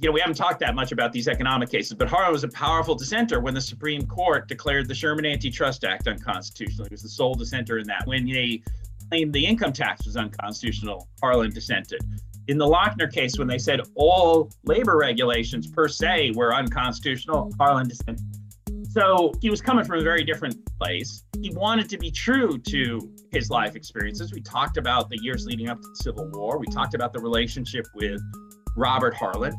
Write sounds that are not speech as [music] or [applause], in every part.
you know, we haven't talked that much about these economic cases, but Harlan was a powerful dissenter when the Supreme Court declared the Sherman Antitrust Act unconstitutional. He was the sole dissenter in that. When they claimed the income tax was unconstitutional, Harlan dissented. In the Lochner case, when they said all labor regulations per se were unconstitutional, Harlan dissented. So he was coming from a very different place. He wanted to be true to his life experiences. We talked about the years leading up to the Civil War. We talked about the relationship with Robert Harlan.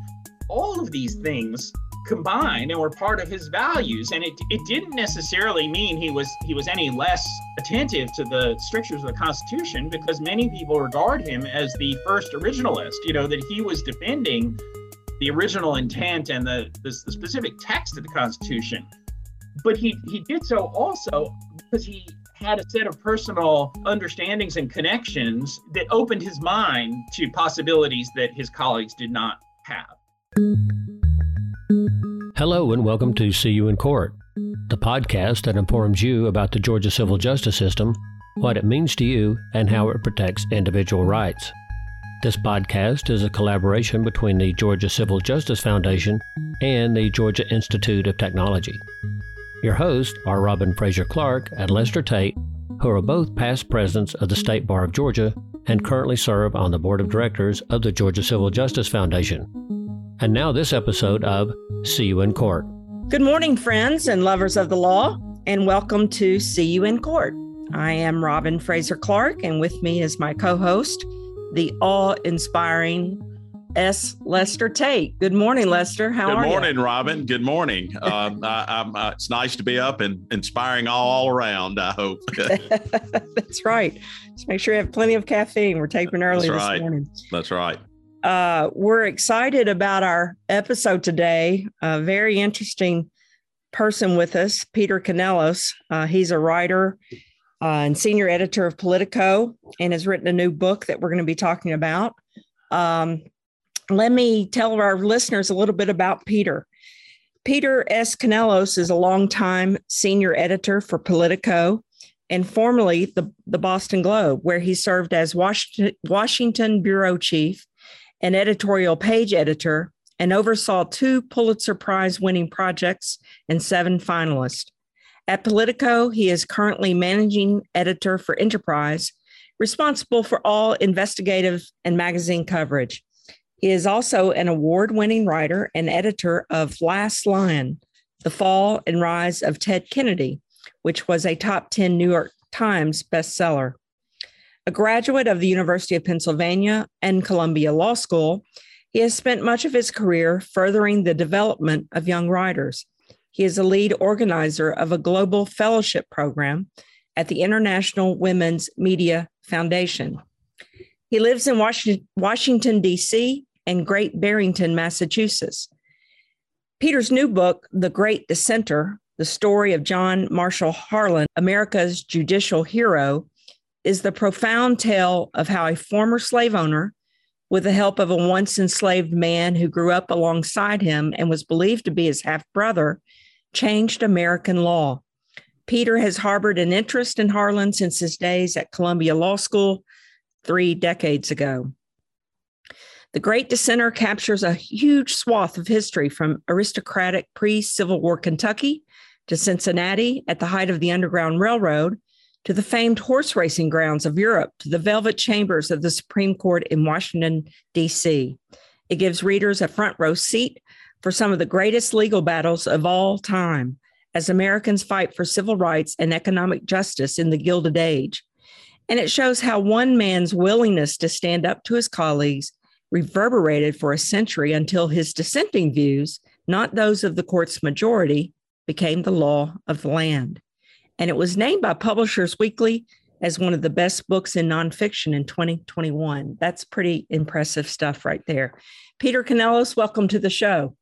All of these things combined and were part of his values. And it, it didn't necessarily mean he was he was any less attentive to the strictures of the Constitution because many people regard him as the first originalist, you know, that he was defending the original intent and the, the, the specific text of the Constitution but he he did so also because he had a set of personal understandings and connections that opened his mind to possibilities that his colleagues did not have. Hello and welcome to See You in Court, the podcast that informs you about the Georgia civil justice system, what it means to you, and how it protects individual rights. This podcast is a collaboration between the Georgia Civil Justice Foundation and the Georgia Institute of Technology. Your hosts are Robin Frazer Clark and Lester Tate, who are both past presidents of the State Bar of Georgia and currently serve on the board of directors of the Georgia Civil Justice Foundation. And now, this episode of See You in Court. Good morning, friends and lovers of the law, and welcome to See You in Court. I am Robin Frazer Clark, and with me is my co host, the awe inspiring S. Lester Tate. Good morning, Lester. How Good are you? Good morning, Robin. Good morning. [laughs] Um, I, uh, it's nice to be up and inspiring all around. I hope. [laughs] [laughs] That's right. Just make sure you have plenty of caffeine. We're taping early That's right. this morning. That's right. Uh, we're excited about our episode today. A very interesting person with us, Peter Canellos. Uh, he's a writer uh, and senior editor of Politico and has written a new book that we're going to be talking about. Um, let me tell our listeners a little bit about Peter. Peter S. Canellos is a longtime senior editor for Politico and formerly the, the Boston Globe, where he served as Washington, Washington bureau chief and editorial page editor and oversaw two Pulitzer Prize winning projects and seven finalists. At Politico, he is currently managing editor for Enterprise, responsible for all investigative and magazine coverage. He is also an award winning writer and editor of Last Lion The Fall and Rise of Ted Kennedy, which was a top 10 New York Times bestseller. A graduate of the University of Pennsylvania and Columbia Law School, he has spent much of his career furthering the development of young writers. He is a lead organizer of a global fellowship program at the International Women's Media Foundation. He lives in Washington, D.C and Great Barrington, Massachusetts. Peter's new book, The Great Dissenter The Story of John Marshall Harlan, America's Judicial Hero, is the profound tale of how a former slave owner, with the help of a once enslaved man who grew up alongside him and was believed to be his half brother, changed American law. Peter has harbored an interest in Harlan since his days at Columbia Law School three decades ago. The Great Dissenter captures a huge swath of history from aristocratic pre Civil War Kentucky to Cincinnati at the height of the Underground Railroad to the famed horse racing grounds of Europe to the velvet chambers of the Supreme Court in Washington, D.C. It gives readers a front row seat for some of the greatest legal battles of all time as Americans fight for civil rights and economic justice in the Gilded Age. And it shows how one man's willingness to stand up to his colleagues reverberated for a century until his dissenting views, not those of the court's majority, became the law of the land. And it was named by Publishers Weekly as one of the best books in nonfiction in 2021. That's pretty impressive stuff right there. Peter Canellos, welcome to the show.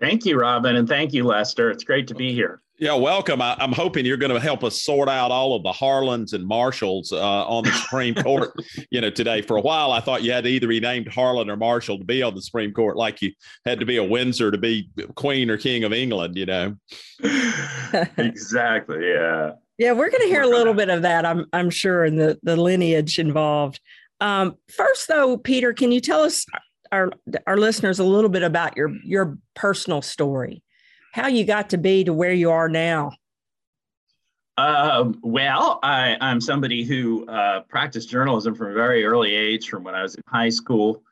Thank you, Robin, and thank you, Lester. It's great to be here. Yeah, welcome. I, am hoping you're going to help us sort out all of the Harlans and Marshalls uh, on the Supreme [laughs] Court. You know, today for a while I thought you had to either be named Harlan or Marshall to be on the Supreme Court, like you had to be a Windsor to be Queen or King of England. You know. [laughs] [laughs] exactly. Yeah. Yeah, we're going to hear a little bit of that. I'm I'm sure in the the lineage involved. Um, first, though, Peter, can you tell us our our listeners a little bit about your your personal story, how you got to be to where you are now. Um, well, I, am somebody who uh, practiced journalism from a very early age, from when I was in high school,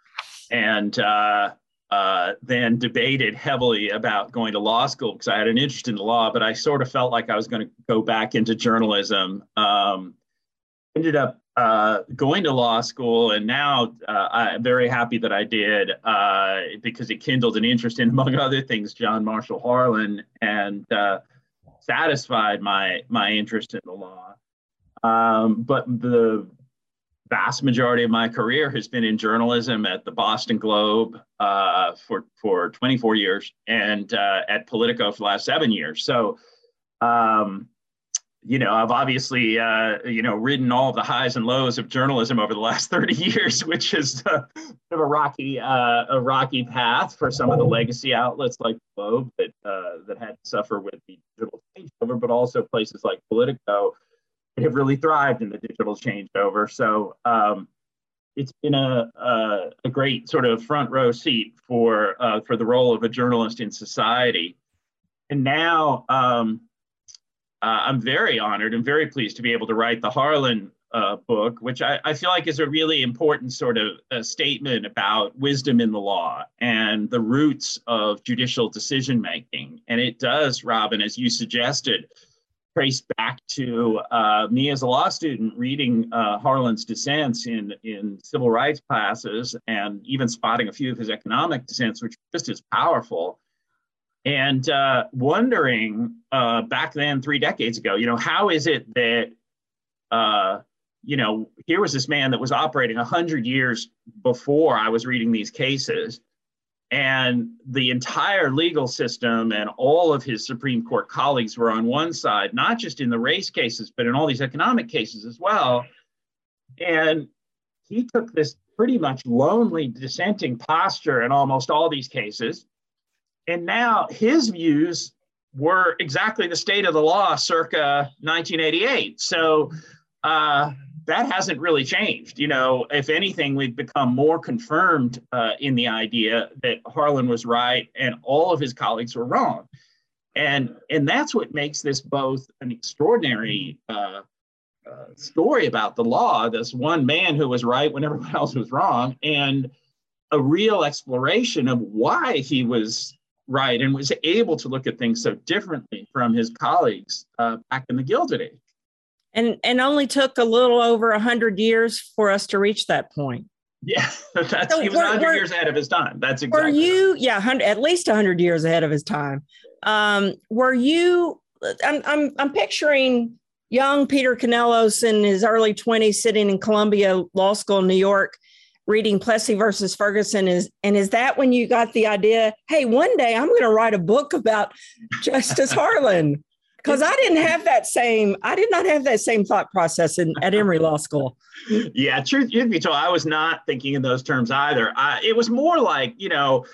and uh, uh, then debated heavily about going to law school because I had an interest in the law, but I sort of felt like I was going to go back into journalism. Um, ended up uh, going to law school, and now uh, I'm very happy that I did uh, because it kindled an interest in, [laughs] among other things, John Marshall Harlan, and satisfied my my interest in the law. Um, but the vast majority of my career has been in journalism at the Boston Globe uh, for for 24 years and uh, at Politico for the last seven years. So, um, you know, I've obviously uh, you know ridden all the highs and lows of journalism over the last [laughs] 30 years, which is uh, a rocky uh, a rocky path for some of the legacy outlets like Globe that uh, that had to suffer with the digital changeover, but also places like Politico that have really thrived in the digital changeover. So um, it's been a, a, a, great sort of front row seat for uh, for the role of a journalist in society. And now um, uh, I'm very honored and very pleased to be able to write the Harlan uh, book, which I, I, feel like is a really important sort of statement about wisdom in the law and the roots of judicial decision making. And it does, Robin, as you suggested, trace back to uh, me as a law student reading uh, Harlan's dissents in, in civil rights classes and even spotting a few of his economic dissents, which just as powerful. And uh, wondering uh, back then, three decades ago, you know, how is it that, uh, you know, here was this man that was operating 100 years before I was reading these cases and the entire legal system and all of his Supreme Court colleagues were on one side, not just in the race cases, but in all these economic cases as well. And he took this pretty much lonely dissenting posture in almost all these cases. And now his views were exactly the state of the law circa 1988. So, uh, that hasn't really changed. You know, if anything, we've become more confirmed uh, in the idea that Harlan was right and all of his colleagues were wrong. And, and that's what makes this both an extraordinary uh, uh, story about the law, this one man who was right when everyone [laughs] else was wrong, and a real exploration of why he was right and was able to look at things so differently from his colleagues uh, back in the Gilded Age and and only took a little over a hundred years for us to reach that point. Yeah, [laughs] that's so he was hundred years ahead of his time. That's exactly. Were you? Right. Yeah, at least hundred years ahead of his time. Um, were you? I'm I'm I'm picturing young Peter Canellos in his early 20s sitting in Columbia Law School in New York reading Plessy versus Ferguson is and is that when you got the idea hey one day I'm going to write a book about [laughs] Justice Harlan because I didn't have that same, I did not have that same thought process in, at Emory Law School. Yeah, truth, truth be told, I was not thinking in those terms either. I, it was more like, you know,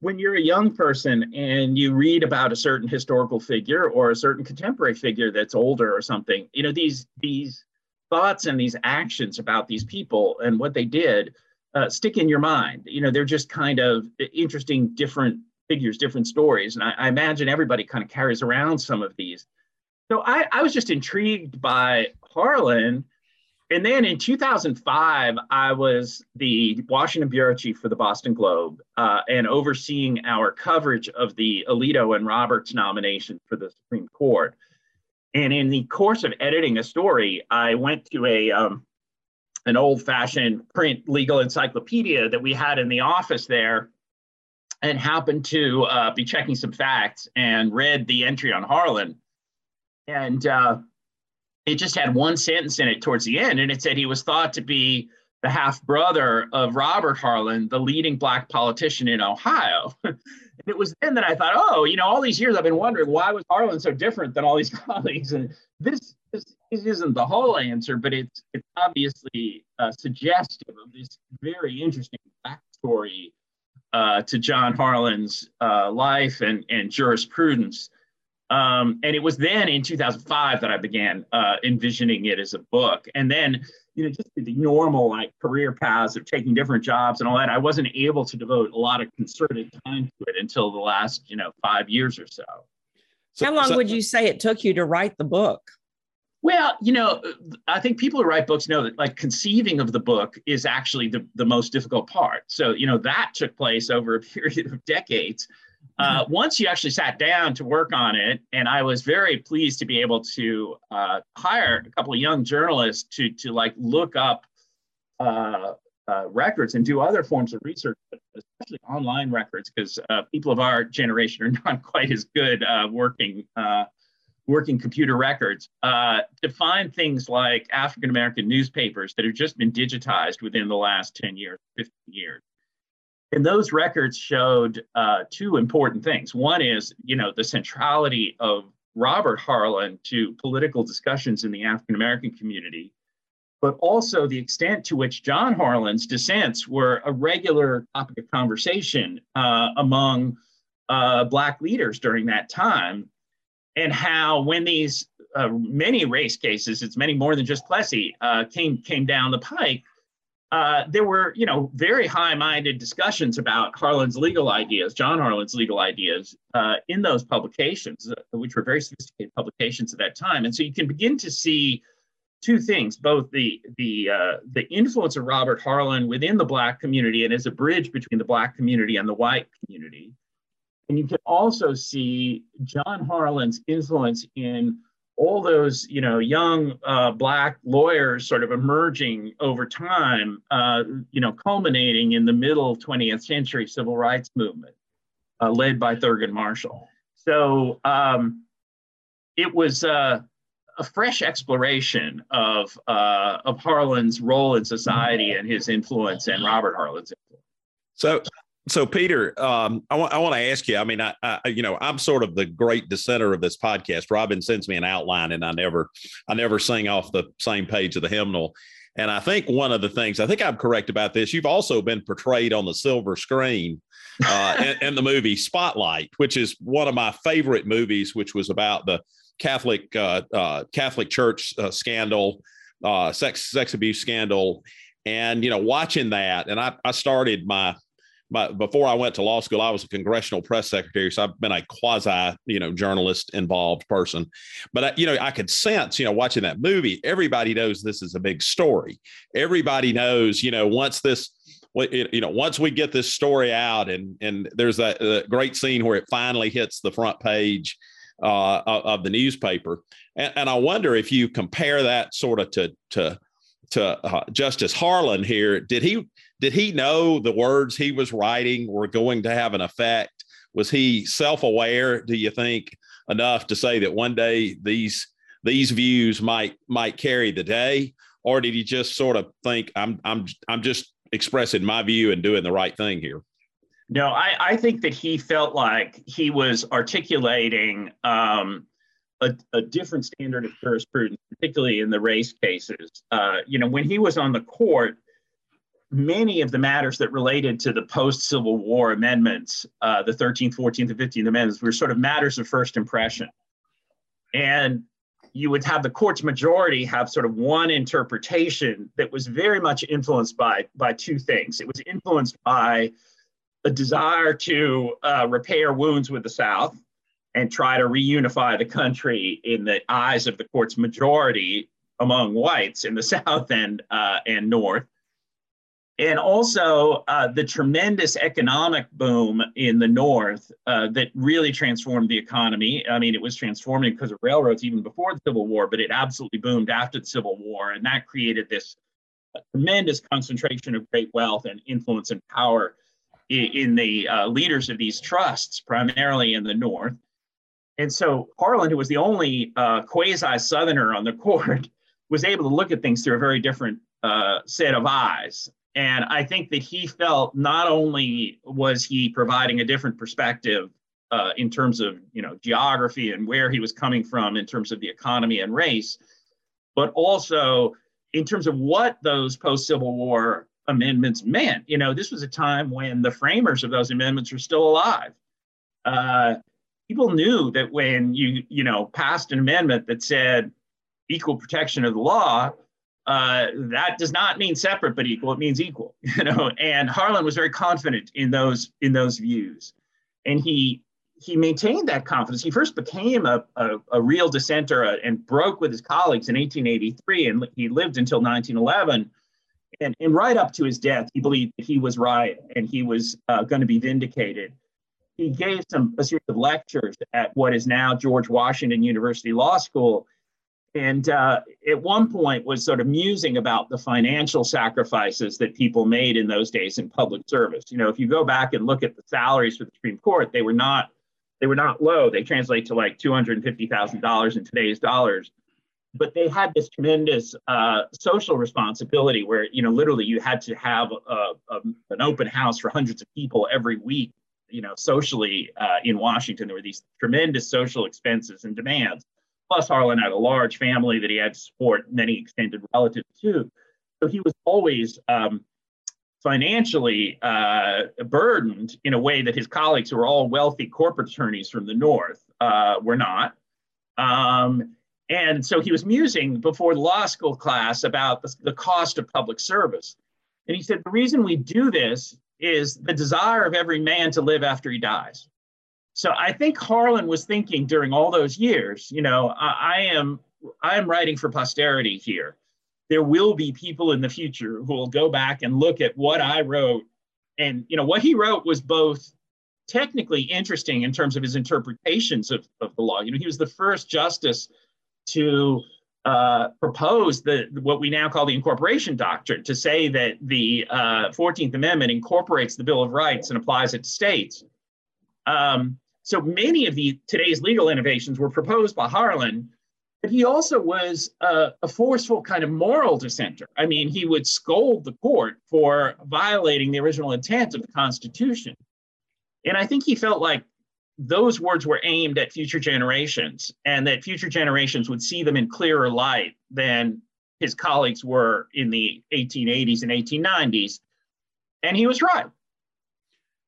when you're a young person and you read about a certain historical figure or a certain contemporary figure that's older or something, you know, these these thoughts and these actions about these people and what they did uh, stick in your mind. You know, they're just kind of interesting, different figures, different stories. And I, I imagine everybody kind of carries around some of these. So I, I was just intrigued by Harlan. And then in 2005, I was the Washington bureau chief for the Boston Globe uh, and overseeing our coverage of the Alito and Roberts nomination for the Supreme Court. And in the course of editing a story, I went to a um, an old-fashioned print legal encyclopedia that we had in the office there and happened to uh, be checking some facts and read the entry on Harlan. And uh, it just had one sentence in it towards the end, and it said he was thought to be the half brother of Robert Harlan, the leading Black politician in Ohio. [laughs] and it was then that I thought, oh, you know, all these years I've been wondering why was Harlan so different than all these [laughs] colleagues? And this, this isn't the whole answer, but it's, it's obviously uh, suggestive of this very interesting backstory uh, to John Harlan's uh, life and, and jurisprudence. Um, and it was then in 2005 that I began uh, envisioning it as a book. And then you know, just the normal like career paths of taking different jobs and all that, I wasn't able to devote a lot of concerted time to it until the last, you know, five years or so. so How long so, would you say it took you to write the book? Well, you know, I think people who write books know that like conceiving of the book is actually the, the most difficult part. So, you know, that took place over a [laughs] period of decades. Uh, mm-hmm. once you actually sat down to work on it, and I was very pleased to be able to uh, hire a couple of young journalists to to like look up uh, uh records and do other forms of research, especially online records, because uh, people of our generation are [laughs] not quite as good uh, working working computer records to find things like African American newspapers that have just been digitized within the last 10 years, 15 years. And those records showed uh, two important things. One is, you know, the centrality of Robert Harlan to political discussions in the African American community, but also the extent to which John Harlan's dissents were a regular topic of conversation uh, among uh, Black leaders during that time, and how when these uh, many race cases, it's many more than just Plessy, uh, came came down the pike, uh, there were, you know, very high-minded discussions about Harlan's legal ideas, John Harlan's legal ideas, uh, in those publications, uh, which were very sophisticated publications at that time. And so you can begin to see two things: both the the uh, the influence of Robert Harlan within the Black community and as a bridge between the Black community and the white community, and you can also see John Harlan's influence in all those you know young uh, black lawyers sort of emerging over time uh, you know culminating in the middle 20th century civil rights movement uh, led by thurgood marshall. So um, it was uh, a fresh exploration of uh, of harlan's role in society and his influence and robert harlan's influence. So so Peter, um, I want I want to ask you. I mean, I, I, you know I'm sort of the great dissenter of this podcast. Robin sends me an outline, and I never I never sing off the same page of the hymnal. And I think one of the things I think I'm correct about this. You've also been portrayed on the silver screen uh, [laughs] in, in, the movie Spotlight, which is one of my favorite movies, which was about the Catholic uh, uh, Catholic Church uh, scandal, uh, sex sex abuse scandal, and you know watching that, and I, I started my my, before I went to law school, I was a congressional press secretary, so I've been a quasi, you know, journalist involved person. But I, you know, I could sense, you know, watching that movie, everybody knows this is a big story. Everybody knows, you know, once this, you know, once we get this story out, and and there's that, that great scene where it finally hits the front page uh, of the newspaper, and, and I wonder if you compare that sort of to to to uh, Justice Harlan here. Did he did he know the words he was writing were going to have an effect? Was he self-aware? Do you think enough to say that one day these these views might might carry the day, or did he just sort of think I'm I'm I'm just expressing my view and doing the right thing here? No, I, I think that he felt like he was articulating um, a, a, different standard of jurisprudence, particularly in the race cases. Uh, you know, when he was on the court, many of the matters that related to the post Civil War amendments, uh, the 13th, 14th, and 15th amendments, were sort of matters of first impression. And you would have the court's majority have sort of one interpretation that was very much influenced by, by two things. It was influenced by a desire to uh, repair wounds with the South and try to reunify the country in the eyes of the court's majority among whites in the [laughs] South and, uh, and North. And also uh, the tremendous economic boom in the north uh, that really transformed the economy. I mean it was transforming because of railroads even before the civil war but it absolutely boomed after the civil war and that created this uh, tremendous concentration of great wealth and influence and power in, in the uh, leaders of these trusts primarily in the north and so harlan who was the only uh, quasi-southerner on the [laughs] court was able to look at things through a very different uh, set of eyes and I think that he felt not only was he providing a different perspective uh, in terms of you know geography and where he was coming from in terms of the economy and race, but also in terms of what those post Civil War amendments meant. You know, this was a time when the framers of those amendments were still alive. Uh, people knew that when you you know passed an amendment that said equal protection of the law, uh, that does not mean separate but equal. It means equal, [laughs] you know. And Harlan was very confident in those in those views, and he he maintained that confidence. He first became a, a, a real dissenter uh, and broke with his colleagues in 1883, and he lived until 1911. And, and right up to his death, he believed that he was right and he was uh, going to be vindicated. He gave some a series of lectures at what is now George Washington University Law School, and uh, at one point was sort of musing about the financial sacrifices that people made in those days in public service. You know, if you go back and look at the salaries for the Supreme Court, they were not they were not low. They translate to like two hundred and fifty thousand dollars in today's dollars. But they had this tremendous uh, social responsibility where you know literally you had to have a, a, an open house for hundreds of people every week. You know, socially uh, in Washington, there were these tremendous social expenses and demands Plus, Harlan had a large family that he had to support many extended relatives too. So he was always um, financially uh, burdened in a way that his colleagues, who were all wealthy corporate attorneys from the North, uh, were not. Um, and so he was musing before the law school class about the, the cost of public service. And he said, the reason we do this is the desire of every man to live after he dies. So I think Harlan was thinking during all those years, you know, I, I am I am writing for posterity here. There will be people in the future who will go back and look at what I wrote. And you know, what he wrote was both technically interesting in terms of his interpretations of, of the law. You know, he was the first justice to uh, propose the what we now call the incorporation doctrine to say that the uh, 14th Amendment incorporates the Bill of Rights and applies it to states. Um, so many of the today's legal innovations were proposed by Harlan, but he also was a, a, forceful kind of moral dissenter. I mean, he would scold the court for violating the original intent of the Constitution. And I think he felt like those words were aimed at future generations and that future generations would see them in clearer light than his colleagues were in the 1880s and 1890s. And he was right.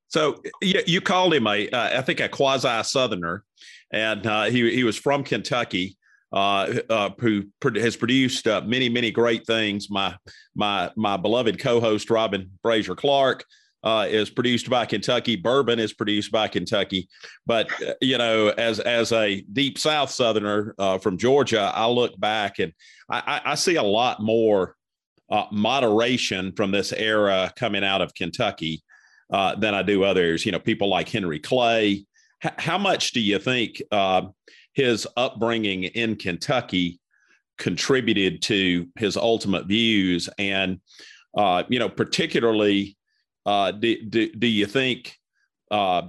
So you, called him a, uh, I think a quasi Southerner, and uh, he he was from Kentucky, uh, uh who has produced uh, many many great things. My my my beloved co-host Robin Frazer Clark. Uh, is produced by Kentucky. Bourbon is produced by Kentucky. But you know, as as a deep South Southerner from Georgia, I look back and I, I see a lot more moderation from this era coming out of Kentucky uh, than I do others. You know, people like Henry Clay. H- how much do you think uh, his upbringing in Kentucky contributed to his ultimate views? And uh, you know, particularly, uh, do, do, do you think uh,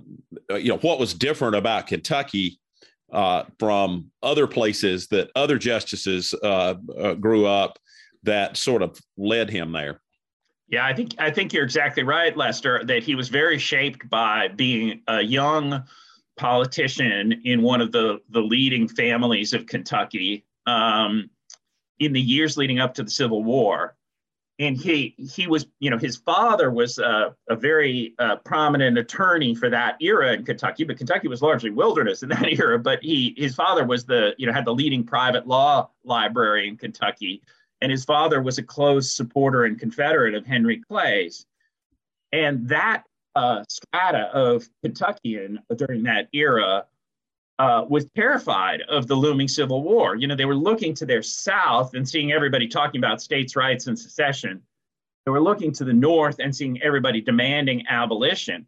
you know what was different about Kentucky? Uh, from other places that other justices grew up that sort of led him there. Yeah, I think I think you're exactly right, Lester. That he was very shaped by being a young politician in one of the the leading families of Kentucky um, in the years leading up to the Civil War, and he he was you know his father was a, a very uh, prominent attorney for that era in Kentucky, but Kentucky was largely wilderness in [laughs] that era. But he his father was the you know had the leading private law library in Kentucky and his father was a close supporter and confederate of Henry Clay's. And that uh, strata of Kentuckian during that era uh, was terrified of the looming Civil War. You know, they were looking to their south and seeing everybody talking about states' rights and secession. They were looking to the north and seeing everybody demanding abolition.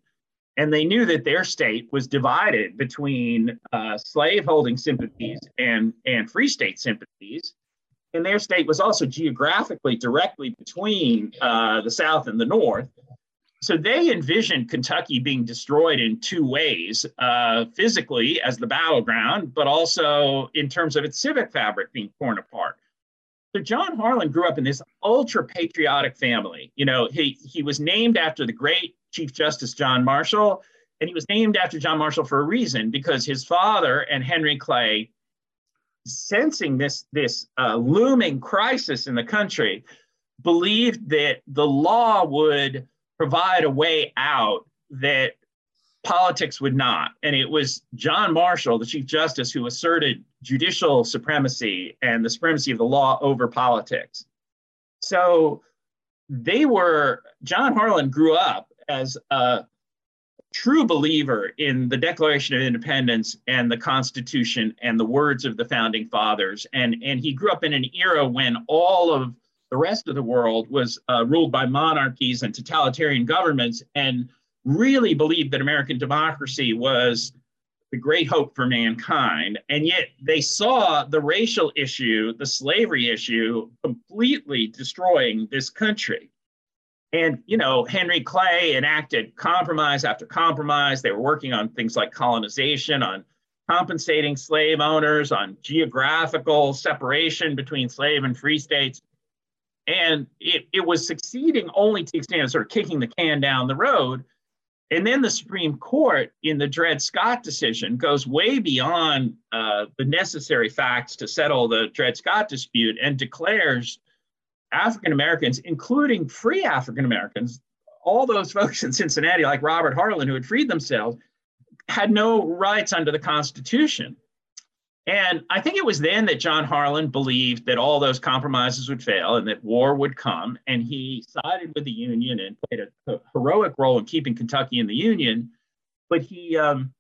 And they knew that their state was divided between uh, slaveholding sympathies and, and free state sympathies and their state was also geographically directly between uh, the South and the North. So they envisioned Kentucky being destroyed in two ways uh, physically as the battleground, but also in terms of its civic fabric being torn apart. So John Harlan grew up in this ultra patriotic family. You know, he, he was named after the great Chief Justice John Marshall, and he was named after John Marshall for a reason because his father and Henry Clay sensing this this uh, looming crisis in the country, believed that the law would provide a way out that politics would not. And it was John Marshall, the Chief Justice, who asserted judicial supremacy and the supremacy of the law over politics. so they were, John Harlan grew up as a true believer in the Declaration of Independence and the Constitution and the words of the founding fathers. And, and he grew up in an era when all of the rest of the world was uh, ruled by monarchies and totalitarian governments and really believed that American democracy was the great hope for mankind. And yet they saw the racial issue, the slavery issue, completely destroying this country. And, you know, Henry Clay enacted compromise after compromise. They were working on things like colonization, on compensating slave owners, on geographical separation between slave and free states. And it, it was succeeding only to extent of sort of kicking the can down the road. And then the Supreme Court, in the Dred Scott decision, goes way beyond uh, the necessary facts to settle the Dred Scott dispute and declares African Americans, including free African Americans, all those [laughs] folks in Cincinnati, like Robert Harlan, who had freed themselves, had no rights under the Constitution. And I think it was then that John Harlan believed that all those compromises would fail and that war would come. And he sided with the Union and played a, a heroic role in keeping Kentucky in the Union. But he, um,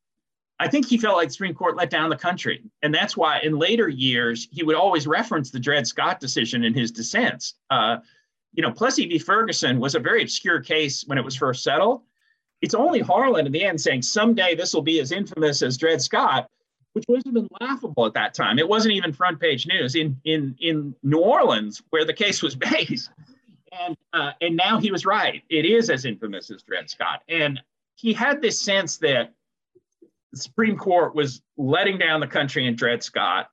I think he felt like the Supreme Court let down the country. And that's why in later years, he would always reference the Dred Scott decision in his dissents. Uh, you know, Plessy v. Ferguson was a very obscure case when it was first settled. It's only Harlan in the end saying someday this will be as infamous as Dred Scott which would have been laughable at that time. It wasn't even front page news in in in New Orleans, where the case was [laughs] based. And uh, and now he was right. It is as infamous as Dred Scott, and he had this sense that the Supreme Court was letting down the country in Dred Scott.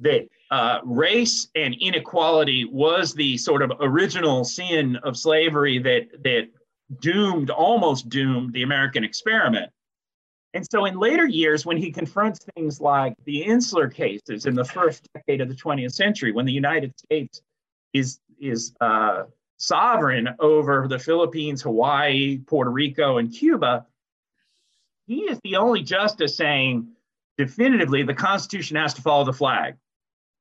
That uh, race and inequality was the sort of original sin of slavery that that doomed, almost doomed, the American experiment and so in later years, when he confronts things like the insular cases in the first decade of the 20th century, when the United States is, is uh, sovereign over the Philippines, Hawaii, Puerto Rico, and Cuba, he is the only justice saying definitively the Constitution has to follow the flag.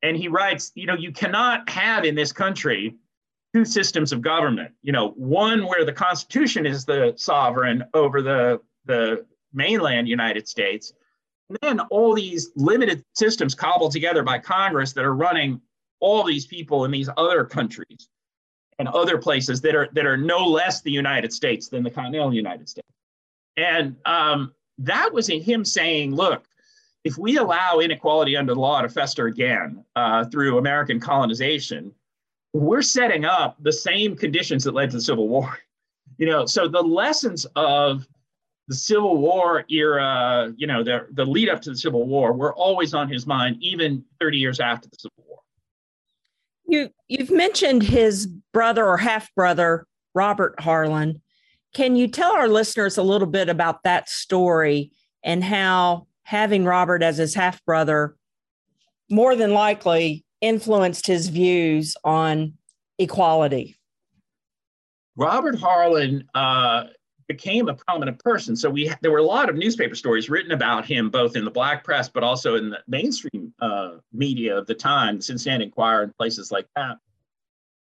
And he writes, you know, you cannot have in this country two systems of government. You know, one where the Constitution is the sovereign over the the mainland United States. And then all these limited systems cobbled together by Congress that are running all these people in these other countries and other places that are that are no less the United States than the continental United States. And um, that was in him saying, look, if we allow inequality under the law to fester again uh, through American colonization, we're setting up the same conditions that led to the Civil War. You know, so the lessons of the Civil War era, you know, the, the lead up to the Civil War were always on his mind, even 30 years after the Civil War. You, you've mentioned his brother or half brother, Robert Harlan. Can you tell our listeners a little bit about that story and how having Robert as his half brother more than likely influenced his views on equality? Robert Harlan uh, became a prominent person. So we there were a lot of newspaper stories written about him, both in the black press, but also in the mainstream uh, media of the time, the Cincinnati Enquirer and places like that.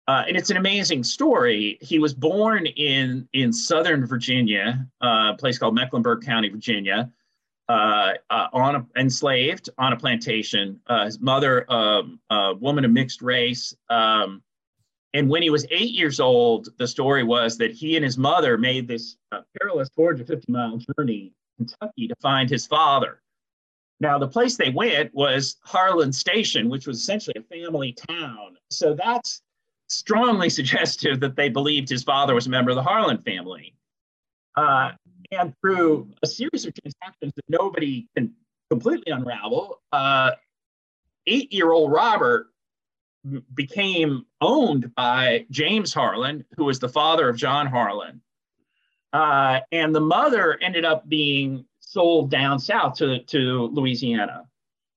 Uh, and it's an amazing story. He was born in in Southern Virginia, uh, a place called Mecklenburg County, Virginia, uh, uh, on a, enslaved on a plantation. Uh, his mother, um, a woman of mixed race. Um, and when he was eight years old, the story was that he and his mother made this uh, perilous 450 mile journey to Kentucky to find his father. Now, the place they went was Harlan Station, which was essentially a family town. So that's strongly [laughs] suggestive that they believed his father was a member of the Harlan family. Uh, and through a series of transactions that nobody can completely unravel, uh, eight year old Robert became owned by James Harlan, who was the father of John Harlan. Uh, and the mother ended up being sold down south to, to Louisiana.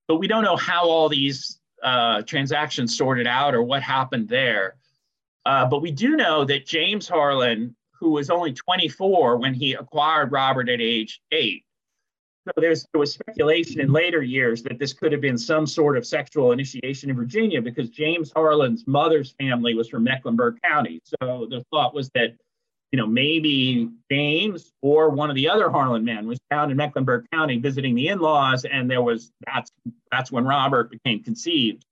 But we don't know how all these uh, transactions sorted out or what happened there. Uh, but we do know that James Harlan, who was only 24 when he acquired Robert at age eight, so there's, there was speculation in later years that this could have been some sort of sexual initiation in Virginia because James Harlan's mother's family was from Mecklenburg County. So the thought was that, you know, maybe James or one of the other Harlan men was down in Mecklenburg County visiting the in-laws, and there was that's that's when Robert became conceived.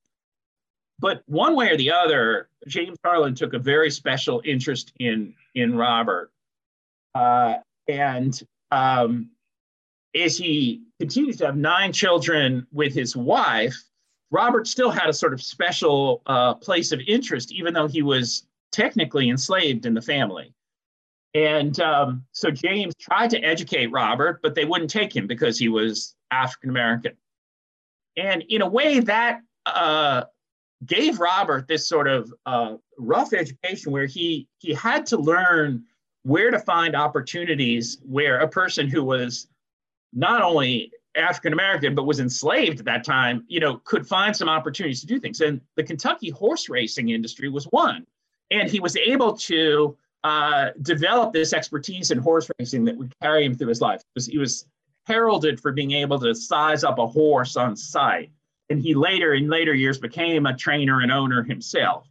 But one way or the other, James Harlan took a very special interest in in Robert, uh, and um, as he continues to have nine children with his wife, Robert still had a sort of special uh, place of interest, even though he was technically enslaved in the family. And um, so James tried to educate Robert, but they wouldn't take him because he was African American. And in a way, that uh, gave Robert this sort of uh, rough education where he he had to learn where to find opportunities where a person who was not only African American, but was enslaved at that time, you know, could find some opportunities to do things. And the Kentucky horse racing industry was one. And he was able to uh, develop this expertise in horse racing that would carry him through his life. He was, he was heralded for being able to size up a horse on sight. And he later, in later years, became a trainer and owner himself.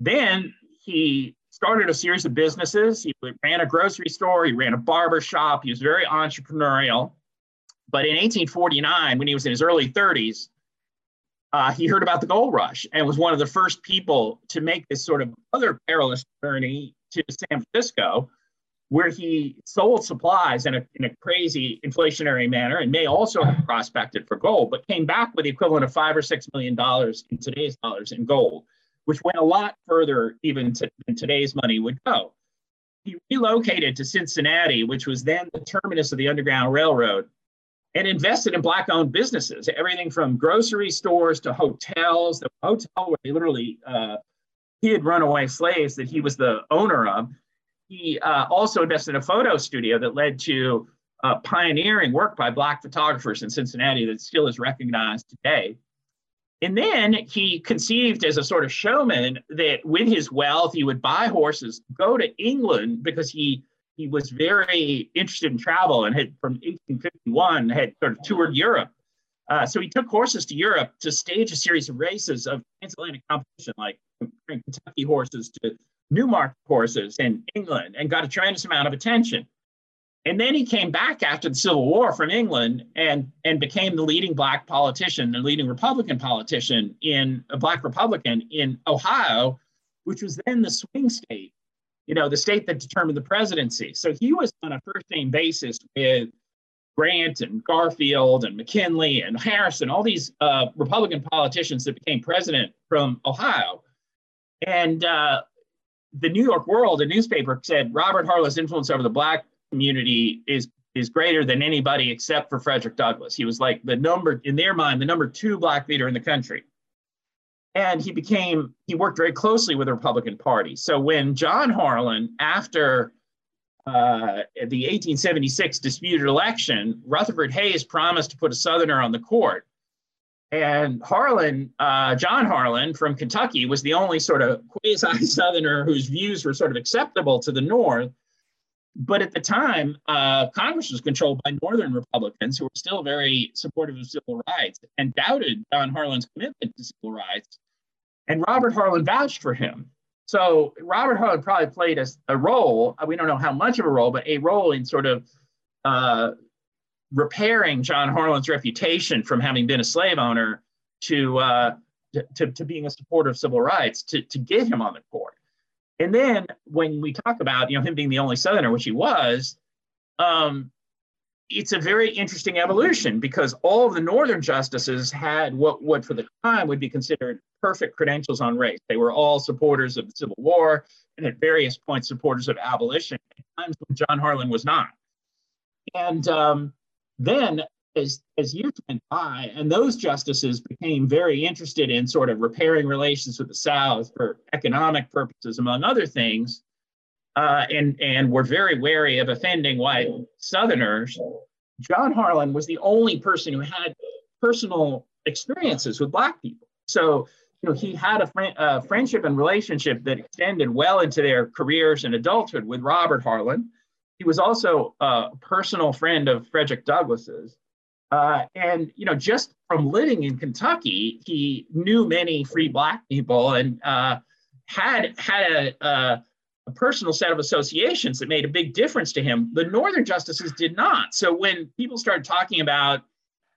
Then he started a series of businesses. He ran a grocery store, he ran a barber shop, he was very entrepreneurial. But in 1849, when he was in his early 30s, uh, he heard about the gold rush and was one of the first people to make this sort of other perilous journey to San Francisco, where he sold supplies in a, in a crazy inflationary manner and may also have prospected for gold, but came back with the equivalent of five or six million dollars in today's dollars in gold, which went a lot further even to, than today's money would go. He relocated to Cincinnati, which was then the terminus of the Underground Railroad, and invested in black owned businesses, everything from grocery stores to hotels. The hotel where they literally uh, he had runaway slaves that he was the owner of. He uh, also invested in a photo studio that led to uh, pioneering work by black photographers in Cincinnati that still is recognized today. And then he conceived as a sort of showman that with his wealth, he would buy horses, go to England because he he was very interested in travel and had from 1851 had sort of toured Europe. Uh, so he took horses to Europe to stage a series of races of transatlantic competition, like Kentucky horses to Newmarket horses in England, and got a tremendous amount of attention. And then he came back after the Civil War from England and, and became the leading black politician, the leading Republican politician in a black Republican in Ohio, which was then the swing state you know, the state that determined the presidency. So he was on a first name basis with Grant and Garfield and McKinley and Harrison, all these uh, Republican politicians that became president from Ohio. And uh, the New York World, a newspaper, said Robert Harlan's influence over the black community is is greater than anybody except for Frederick Douglass. He was like the number in their mind, the number two black leader in the country and he became he worked very closely with the republican party. So when john harlan after uh, the 1876 disputed election rutherford hayes promised to put a southerner on the court. And harlan uh, john harlan from kentucky was the only sort of quasi-southerner whose views were sort of acceptable to the north. But at the time, uh, Congress was controlled by Northern Republicans who were still very supportive of civil rights and doubted John Harlan's commitment to civil rights. And Robert Harlan vouched for him. So Robert Harlan probably played a, a role, we don't know how much of a role, but a role in sort of uh, repairing John Harlan's reputation from having been a slave owner to, uh, to, to, being a supporter of civil rights to, to get him on the court. And then when we talk about you know him being the only Southerner, which he was, um, it's a very interesting evolution because all of the Northern justices had what what for the time would be considered perfect credentials on race. They were all supporters of the Civil War and at various points supporters of abolition. Times when John Harlan was not. And um, then as, as years went by, and those justices became very interested in sort of repairing relations with the South for economic purposes, among other things, uh, and, and were very wary of offending white Southerners. John Harlan was the only person who had personal experiences with Black people. So, you know, he had a, fr- friendship and relationship that extended well into their careers and adulthood with Robert Harlan. He was also a personal friend of Frederick Douglass's. Uh, and you know, just from living in Kentucky, he knew many free black people and uh, had had a, a, a, personal set of associations that made a big difference to him. The Northern justices did not. So when people started talking about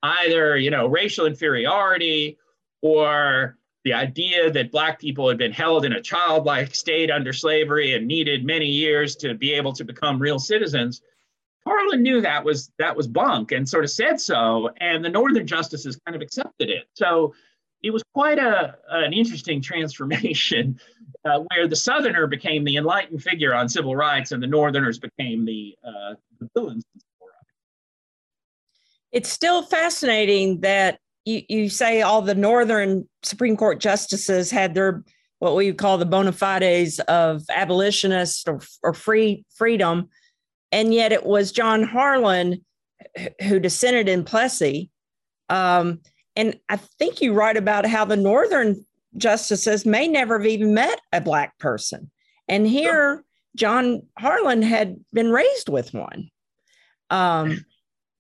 either you know racial inferiority or the idea that black people had been held in a childlike state under slavery and needed many years to be able to become real citizens Harlan knew that was that was bunk and sort of said so, and the Northern justices kind of accepted it. So it was quite a an interesting [laughs] transformation, uh, where the Southerner became the enlightened figure on civil rights, and the Northerners became the, uh, the villains. It's still fascinating that you, you say all the Northern Supreme Court justices had their what we call the bona fides of abolitionists or, or free freedom and yet it was John Harlan who dissented in Plessy. Um, and I think you write about how the Northern justices may never have even met a Black person. And here, John Harlan had been raised with one. Um,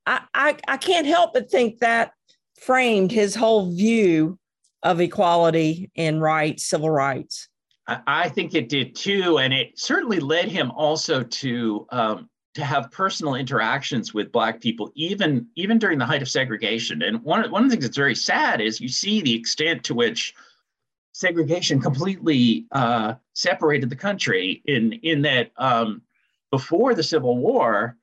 I, I, I can't help but think that framed his whole view of equality and rights, civil rights. I think it did too, and it certainly led him also to um, to have personal interactions with black people even even during the height of segregation and one, one of the things that's very sad is you see the extent to which segregation completely uh, separated the country in in that um, before the civil war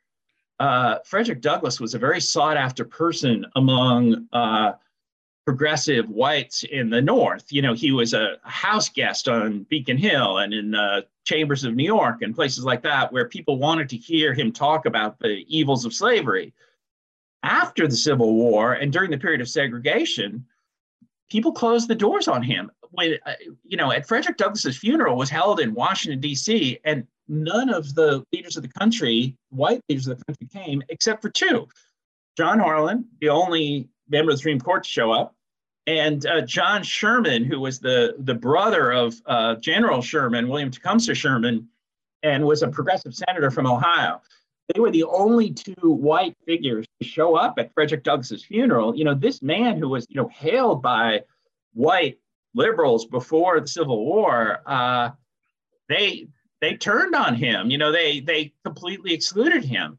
uh, frederick douglass was a very sought after person among uh, progressive whites in the North. You know, he was a house guest on Beacon Hill and in the chambers of New York and places like that, where people wanted to hear him talk about the evils of slavery. After the Civil War and during the period of segregation, people closed the doors on him. When uh, you know, at Frederick Douglass's funeral was held in Washington D.C., and none of the leaders of the country, white leaders of the country, came except for two: John Harlan, the only member of the Supreme Court to show up, and uh, John Sherman, who was the, the brother of uh, General Sherman, William Tecumseh Sherman, and was a progressive senator from Ohio. They were the only two white figures to show up at Frederick Douglass's funeral. You know, this man who was, you know, hailed by white liberals before the Civil War, uh, they they turned on him. You know, they they completely excluded him.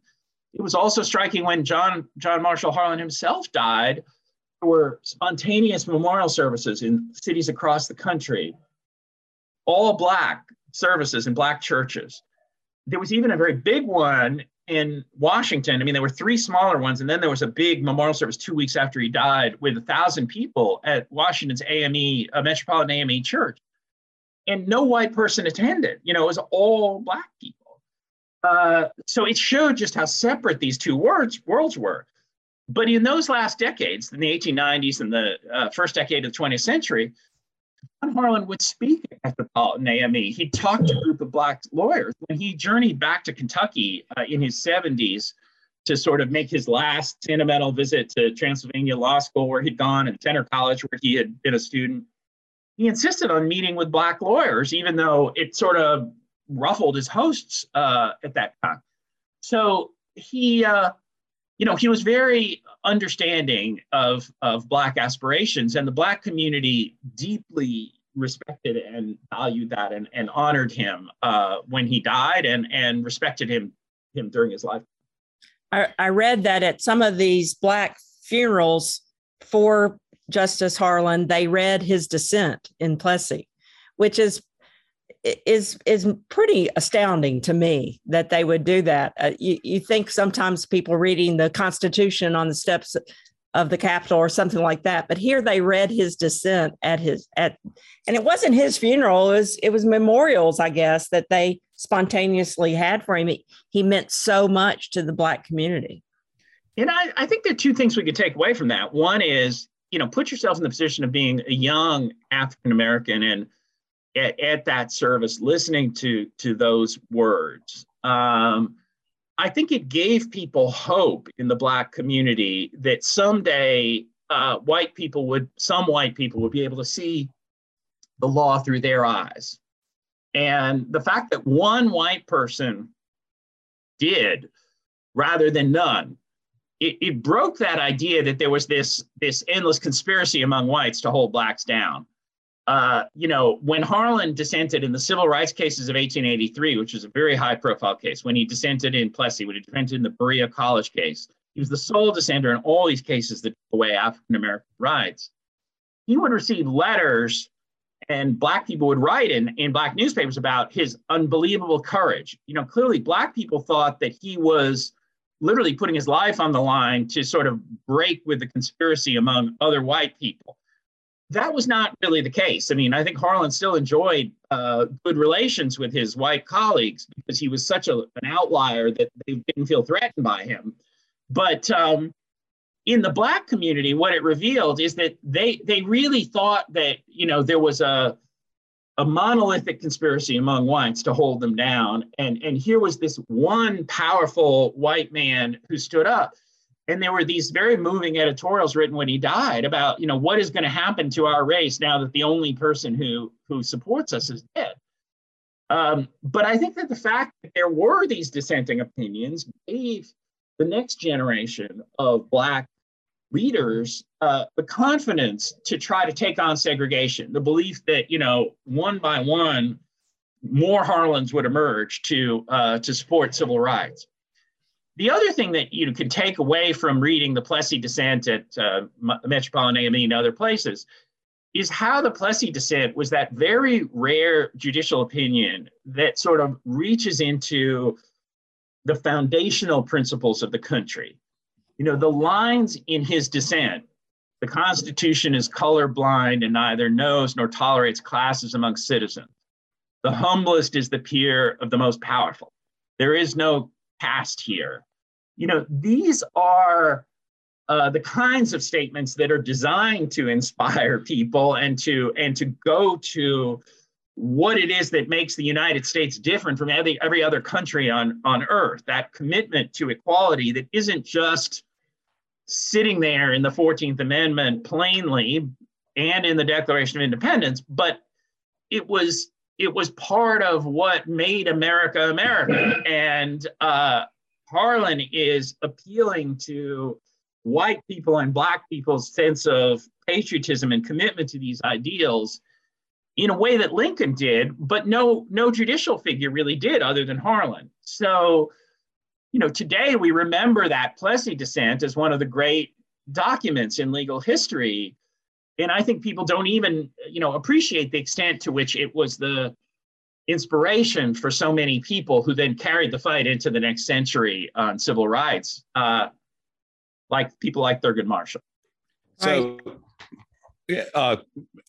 It was also striking when John John Marshall Harlan himself died there were spontaneous memorial services in cities across the country, all black services in black churches. There was even a very big one in Washington. I mean, there were three smaller ones, and then there was a big memorial service two weeks after he died with a thousand people at Washington's AME, uh, Metropolitan AME Church. And no white person attended. You know, it was all black people. Uh, so it showed just how separate these two words, worlds were. But in those last decades, in the 1890s and the uh, first decade of the 20th century, John Harlan would speak at Metropolitan AME. He talked to a group of Black lawyers. When he journeyed back to Kentucky uh, in his 70s to sort of make his last sentimental visit to Transylvania Law School, where he'd gone, and Centre College, where he had been a student, he insisted on meeting with Black lawyers, even though it sort of ruffled his hosts uh, at that time. So he uh, you know, he was very understanding of, of Black aspirations, and the Black community deeply respected and valued that and, and honored him uh, when he died and, and respected him, him during his life. I, I read that at some of these Black funerals for Justice Harlan, they read his dissent in Plessy, which is is is pretty astounding to me that they would do that. Uh, you, you think sometimes people reading the Constitution on the steps of the Capitol or something like that, but here they read his dissent at his at, and it wasn't his funeral. It was it was memorials, I guess, that they spontaneously had for him. He, he meant so much to the Black community. And I, I think there are two things we could take away from that. One is, you know, put yourself in the position of being a young African American and at, at that service, listening to to those words. Um, I think it gave people hope in the Black community that someday uh, white people would, some white people would be able to see the law through their eyes. And the fact that one white person did rather than none it, it broke that idea that there was this this endless conspiracy among whites to hold blacks down. Uh, you know, when Harlan dissented in the civil rights cases of 1883, which was a very high profile case, when he dissented in Plessy, when he dissented in the Berea College case, he was the sole dissenter in all these cases that took away African American rights. He would receive letters and black people would write in, in black newspapers about his unbelievable courage. You know, clearly black people thought that he was literally putting his life on the line to sort of break with the conspiracy among other white people. That was not really the case. I mean, I think Harlan still enjoyed uh, good relations with his white colleagues because he was such a, an outlier that they didn't feel threatened by him. But um, in the black community, what it revealed is that they they really thought that you know there was a a monolithic conspiracy among whites to hold them down, and and here was this one powerful white man who stood up, and there were these very moving editorials written when he died about you know what is going to happen to our race now that the only person who who supports us is dead. Um, but I think that the fact that there were these dissenting opinions gave the next generation of Black leaders uh, the confidence to try to take on segregation, the belief that, you know, one by one, more Harlans would emerge to, uh, to support civil rights. The other thing that you can take away from reading the Plessy dissent at uh, Metropolitan AME and other places is how the Plessy dissent was that very rare judicial opinion that sort of reaches into the foundational principles of the country. You know, the lines in his dissent the Constitution is colorblind and neither knows nor tolerates classes among citizens. The humblest is the peer of the most powerful. There is no caste here. You know, these are uh, the kinds of statements that are designed to inspire people and to and to go to what it is that makes the United States different from every, every other country on, on earth, that commitment to equality that isn't just sitting there in the 14th Amendment plainly and in the Declaration of Independence, but it was it was part of what made America America. And uh, Harlan is appealing to white people and black people's sense of patriotism and commitment to these ideals in a way that Lincoln did, but no no judicial figure really did other than Harlan. So, you know, today we remember that Plessy dissent as one of the great documents in legal history. And I think people don't even, you know, appreciate the extent to which it was the inspiration for so many people who then carried the fight into the next century on civil rights, uh, like people like Thurgood Marshall. So, uh,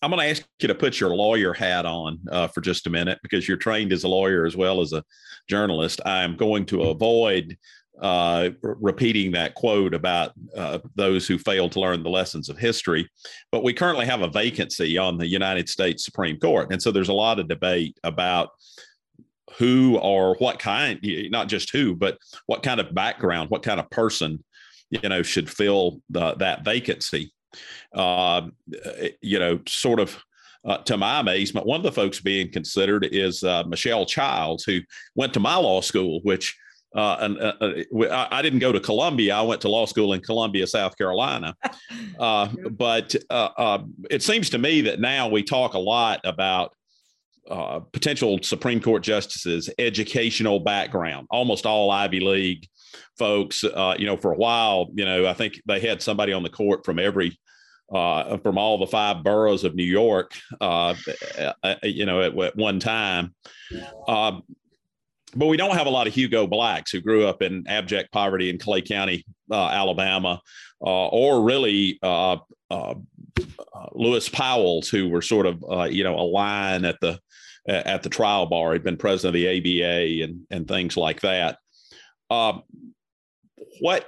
I'm going to ask you to put your lawyer hat on uh, for just a minute because you're trained as a lawyer as well as a journalist. I'm going to avoid uh, repeating that quote about uh, those who fail to learn the lessons of history. But we currently have a vacancy on the United States Supreme Court. And so there's a lot of debate about who or what kind, not just who, but what kind of background, what kind of person, you know, should fill the, that vacancy uh, you know, sort of uh, to my amazement, one of the folks being considered is uh, Michelle Childs, who went to my law school, which uh, and uh, uh, I didn't go to Columbia. I went to law school in Columbia, South Carolina. [laughs] Uh, but it seems to me that now we talk a lot about potential Supreme Court justices' educational background. Almost all Ivy League folks, you know, for a while, you know, I think they had somebody on the court from every uh, from all the five boroughs of New York, uh, uh, you know, at, at one time. But we don't have a lot of Hugo Blacks who grew up in abject poverty in Clay County, uh, Alabama, uh, or really uh, Lewis Powell's, who were sort of, you know, a line at the at the trial bar. He'd been president of the ABA and and things like that. Um, what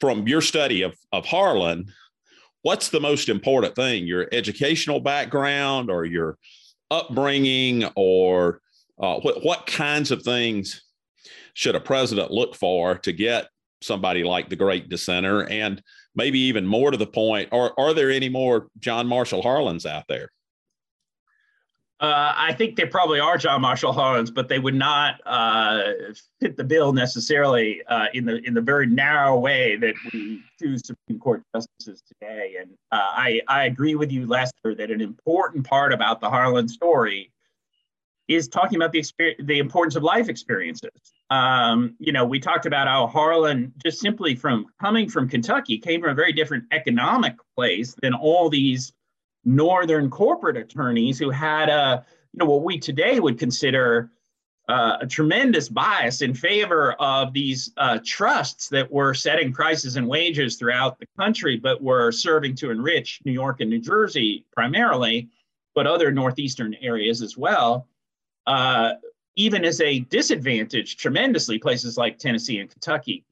from your study of of Harlan? what's the most important thing your educational background or your upbringing or uh, what, what kinds of things should a president look for to get somebody like the great dissenter and maybe even more to the point are, are there any more john marshall harlans out there Uh, I think they probably are John Marshall Harlans, but they would not uh, fit the bill necessarily uh, in the in the very narrow way that we choose Supreme Court justices today. And uh, I I agree with you, Lester, that an important part about the Harlan story is talking about the experience, the importance of life experiences. Um, you know, we talked about how Harlan, just simply from coming from Kentucky, came from a very different economic place than all these northern corporate attorneys who had a you know what we today would consider uh, a tremendous bias in favor of these uh, trusts that were setting prices and wages throughout the country, but were serving to enrich New York and New Jersey primarily, but other northeastern areas as well. Uh, even as a disadvantage tremendously places like Tennessee and Kentucky.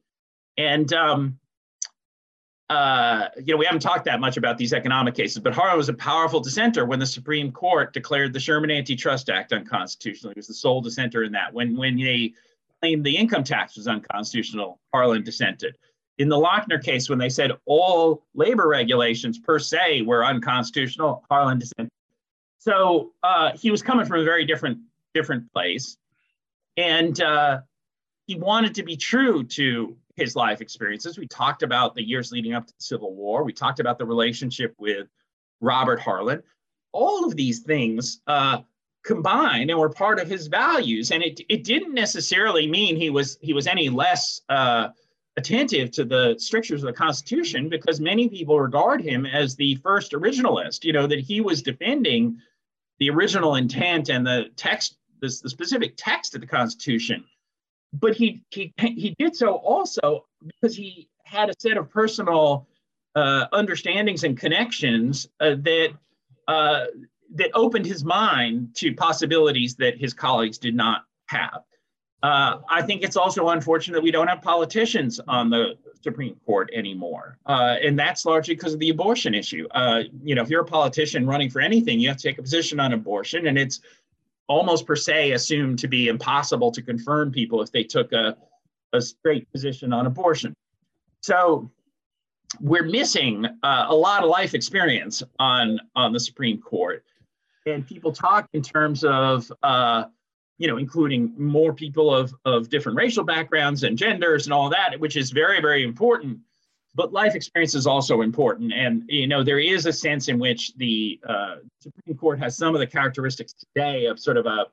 And um, uh, you know, we haven't talked that much about these economic cases, but Harlan was a powerful dissenter when the Supreme Court declared the Sherman Antitrust Act unconstitutional. He was the sole dissenter in that. When when they claimed the income tax was unconstitutional, Harlan dissented. In the Lochner case, when they said all labor regulations per se were unconstitutional, Harlan dissented. So uh, he was coming from a very different different place, and uh, he wanted to be true to his life experiences. We talked about the years leading up to the Civil War. We talked about the relationship with Robert Harlan. All of these things uh, combined and were part of his values. And it, it didn't necessarily mean he was he was any less uh, attentive to the strictures of the Constitution because many people regard him as the first originalist. You know that he was defending the original intent and the text, the, specific text of the Constitution but he he he did so also because he had a set of personal uh, understandings and connections uh, that uh, that opened his mind to possibilities that his colleagues did not have. Uh, I think it's also unfortunate that we don't have politicians on the Supreme Court anymore, uh, and that's largely because of the abortion issue. Uh, you know, if you're a politician running for anything, you have to take a position on abortion, and it's almost per se assumed to be impossible to confirm people if they took a, a straight position on abortion. So we're missing uh, a lot of life experience on on the Supreme Court, and people talk in terms of uh, you know including more people of of different racial backgrounds and genders and all that, which is very very important but life experience is also important. And, you know, there is a sense in which the uh, Supreme Court has some of the characteristics today of sort of a,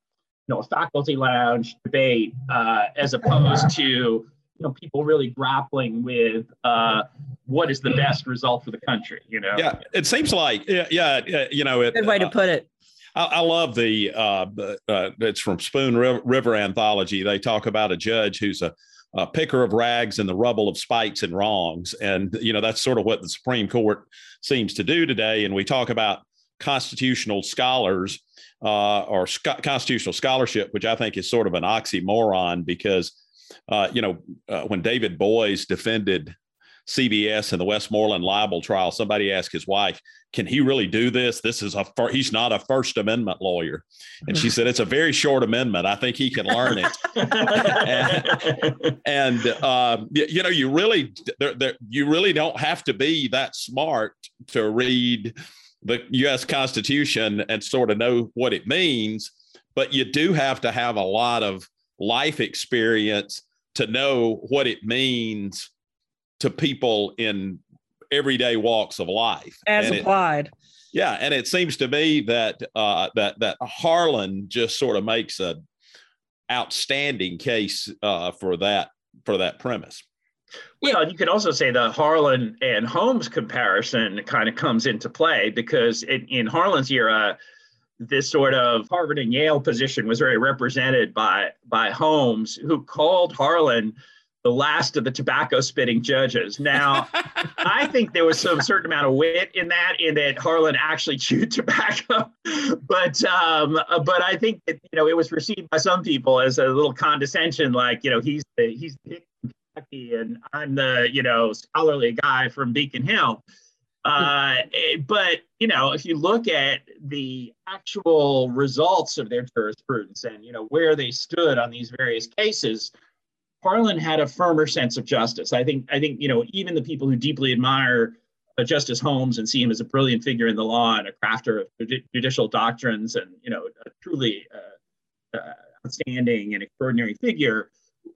you know, a faculty lounge debate uh, as opposed to, you know, people really grappling with uh, what is the best result for the country, you know? Yeah, it seems like, yeah, yeah you know, it, good way to uh, put it. I, I love the, uh, uh, it's from Spoon River Anthology. They talk about a judge who's a, a picker of rags in the rubble of spites and wrongs. And, you know, that's sort of what the Supreme Court seems to do today. And we talk about constitutional scholars uh, or sc- constitutional scholarship, which I think is sort of an oxymoron because, uh, you know, uh, when David Boies defended CBS and the Westmoreland libel trial, somebody asked his wife, "Can he really do this? This is a fir- he's not a First Amendment lawyer," and she said, "It's a very short amendment. I think he can learn it." [laughs] and, and uh, you know, you really there, there, you really don't have to be that smart to read the U.S. Constitution and sort of know what it means, but you do have to have a lot of life experience to know what it means to people in everyday walks of life as and applied. It, yeah, and it seems to me that uh, that that Harlan just sort of makes a outstanding case uh, for that for that premise. Well, you could also say the Harlan and Holmes comparison kind of comes into play because in, in Harlan's era, this sort of Harvard and Yale position was very represented by by Holmes, who called Harlan the last of the tobacco spitting judges. Now, [laughs] I think there was some certain amount of wit in that, in that Harlan actually [laughs] chewed tobacco, but um, but I think that you know it was received by some people as a little condescension, like you know he's the he's the Kentucky and I'm the you know scholarly guy from Beacon Hill. Uh, eh, but you know, if you look at the actual results of their jurisprudence and you know where they stood on these various cases, Harlan had a firmer sense of justice. I think I think you know even the people who deeply admire uh, Justice Holmes and see him as a brilliant figure in the law and a crafter of judicial doctrines and you know a truly uh, uh, outstanding and extraordinary figure,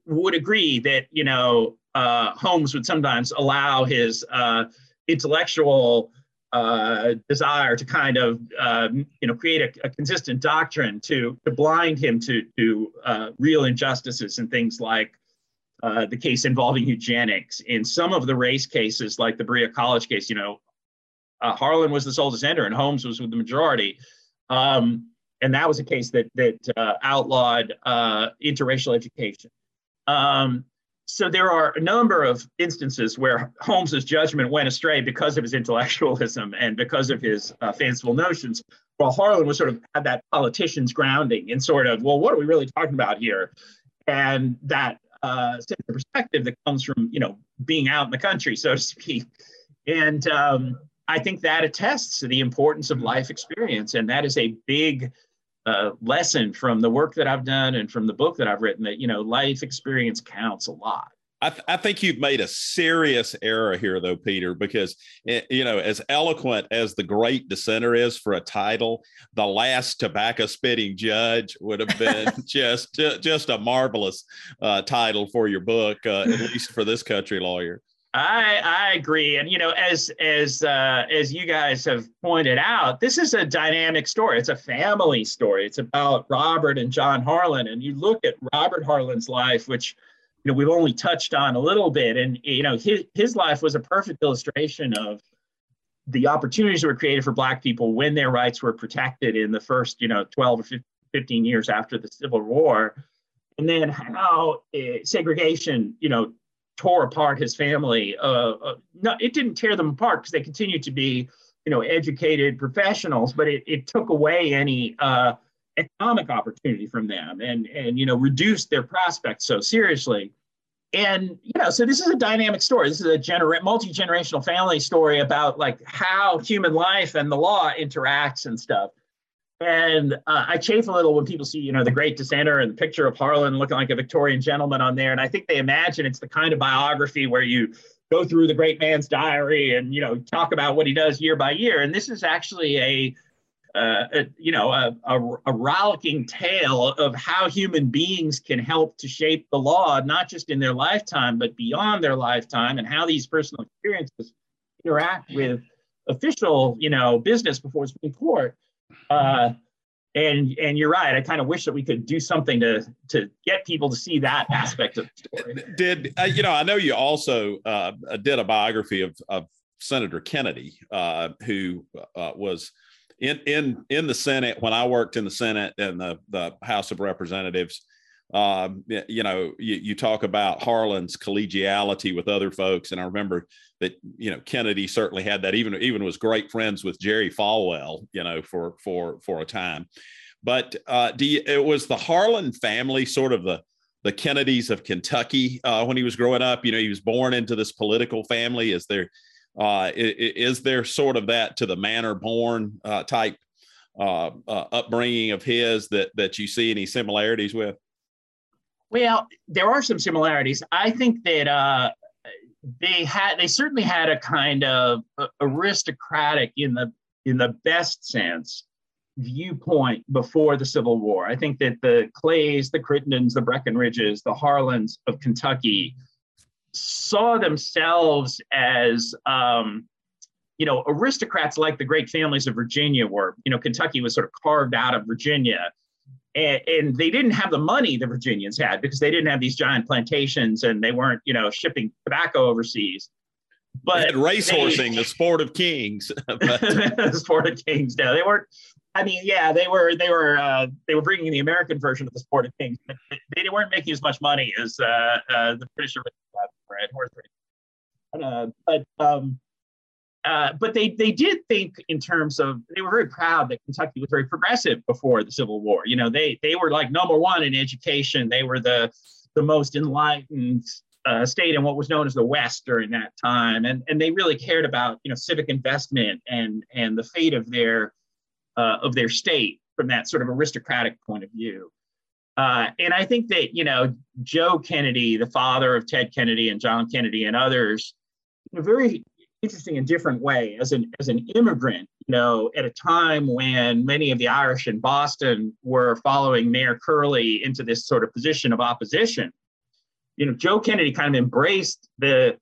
would agree that you know uh, Holmes would sometimes allow his uh, intellectual uh, desire to kind of um, you know create a, a, consistent doctrine to to blind him to to real injustices and things like uh, the case involving eugenics. In some of the race cases, like the Berea College case, you know, uh, Harlan was the sole dissenter and Holmes was with the majority. Um, and that was a case that that uh, outlawed uh, interracial education. Um, so there are a number of instances where Holmes's judgment went astray because of his intellectualism and because of his uh, fanciful notions, while Harlan was sort of had that politician's grounding in sort of, well, what are we really talking about here? And that uh, sense of perspective that comes from, you know, being out in the country, so to speak. And um, I think that attests to the importance of life experience, and that is a big uh, lesson from the work that I've done and from the book that I've written that, you know, life experience counts a lot. I, th- I, think you've made a serious error here, though, Peter, because it, eh, you know, as eloquent as the great dissenter is for a title, the last tobacco spitting judge would have been [laughs] just just a marvelous uh, title for your book, uh, at [laughs] least for this country lawyer. I I agree, and you know, as as uh, as you guys have pointed out, this is a dynamic story. It's a family story. It's about Robert and John Harlan, and you look at Robert Harlan's life, which you know we've only touched on a little bit, and you know his his life was a perfect illustration of the opportunities that were created for Black people when their rights were protected in the first you know 12 or 15 years after the Civil War, and then how uh, segregation you know tore apart his family. Uh, uh, no, it didn't tear them apart because they continued to be, you know, educated professionals, but it, it took away any uh, economic opportunity from them and and you know reduced their prospects so seriously. And you know, so this is a dynamic story. This is a gener- multi generational family story about like how human life and the law interacts and stuff. And uh, I chafe a little when people see, you know, the great dissenter and the picture of Harlan looking like a Victorian gentleman on there. And I think they imagine it's the kind of biography where you go through the great man's diary and, you know, talk about what he does year by year. And this is actually a, uh, a you know, a, a, a rollicking tale of how human beings can help to shape the law, not just in their lifetime, but beyond their lifetime, and how these personal experiences interact with official, you know, business before Supreme Court. Uh, and and you're right. I kind of wish that we could do something to to get people to see that aspect of the story. Did uh, you know? I know you also uh, did a biography of, of Senator Kennedy, uh, who was in in in the Senate when I worked in the Senate and the the House of Representatives. Um, you know, you, you talk about Harlan's collegiality with other folks, and I remember that you know Kennedy certainly had that. Even even was great friends with Jerry Falwell, you know, for for for a time. But uh, you, it was the Harlan family, sort of the the Kennedys of Kentucky uh, when he was growing up. You know, he was born into this political family. Is there uh, is, there sort of that to the manner born uh, type uh, uh, upbringing of his that that you see any similarities with? Well, there are some similarities. I think that uh, they had they certainly had a kind of aristocratic in the in the best sense viewpoint before the Civil War. I think that the Clays, the Crittendens, the Breckinridges, the Harlans of Kentucky saw themselves as um, you know aristocrats like the great families of Virginia were. You know, Kentucky was sort of carved out of Virginia and, and, they didn't have the money the Virginians had because they didn't have these giant plantations and they weren't, you know, shipping tobacco overseas. But racehorsing, the sport of kings. [laughs] [laughs] the sport of kings. No, they weren't. I mean, yeah, they were. They were. Uh, they were bringing the American version of the sport of kings, but they weren't making as much money as uh, uh, the British racing. Uh, but um, uh, but they they did think in terms of they were very proud that Kentucky was very progressive before the Civil War. You know, they they were like number one in education. They were the the most enlightened uh, state in what was known as the West during that time, and and they really cared about you know civic investment and and the fate of their uh, of their state from that sort of aristocratic point of view. Uh, and I think that you know Joe Kennedy, the father of Ted Kennedy and John Kennedy and others, in a very interesting and different way as an as an immigrant. You know, at a time when many of the Irish in Boston were following Mayor Curley into this sort of position of opposition. You know, Joe Kennedy kind of embraced the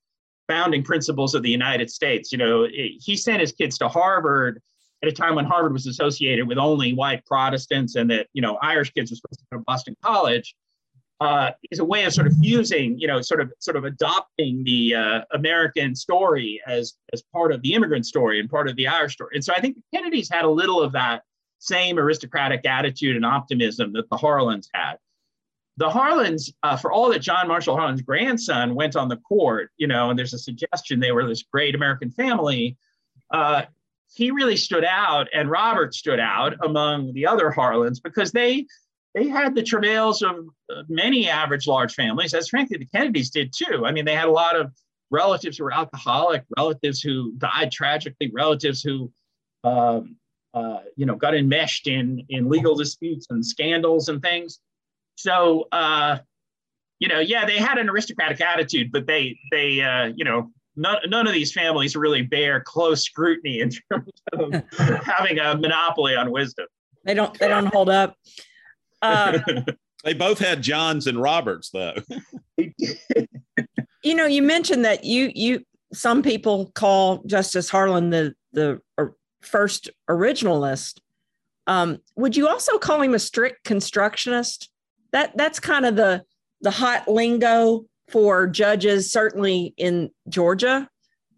founding principles of the United States. You know, he sent his kids to Harvard at a time when Harvard was associated with only white Protestants and that, you know, Irish kids were supposed to go to Boston College uh, is a way of sort of fusing, you know, sort of sort of adopting the uh, American story as as part of the immigrant story and part of the Irish story. And so I think the Kennedys had a little of that same aristocratic attitude and optimism that the Harlans had. The Harlans, uh, for all that John Marshall Harlan's grandson went on the court, you know, and there's a suggestion they were this great American family. Uh, he really stood out, and Robert stood out among the other Harlans because they they had the travails of many average large families, as frankly the Kennedys did too. I mean, they had a lot of relatives who were alcoholic, relatives who died tragically, relatives who, um, uh, you know, got enmeshed in in legal disputes and scandals and things. So, uh, you know, yeah, they had an aristocratic attitude, but they they uh, you know none, none of these families really bear close scrutiny in terms of [laughs] having a monopoly on wisdom. They don't they don't hold up. Uh, [laughs] they both had Johns and Roberts, though. you know, you mentioned that you you some people call Justice Harlan the the first originalist. Um, would you also call him a strict constructionist? That that's kind of the the hot lingo for judges, certainly in Georgia,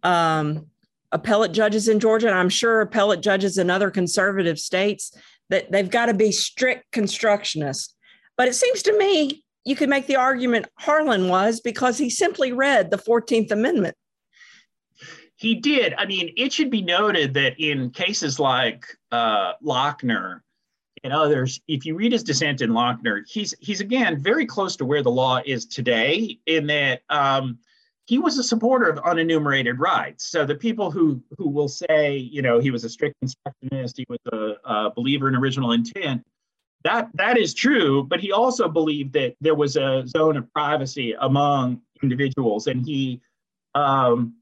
um, appellate judges in Georgia, and I'm sure appellate judges in other conservative states that they've got to be strict constructionists. But it seems to me you could make the argument Harlan was because he simply read the 14th Amendment. He did. I mean, it should be noted that in cases like uh, Lochner and others, if you read his dissent in Lochner, he's he's again very close to where the law is today in that um, he was a supporter of unenumerated rights. So the people who who will say, you know, he was a strict constructionist, he was a, a believer in original intent, that that is true. But he also believed that there was a zone of privacy among individuals, and he, um,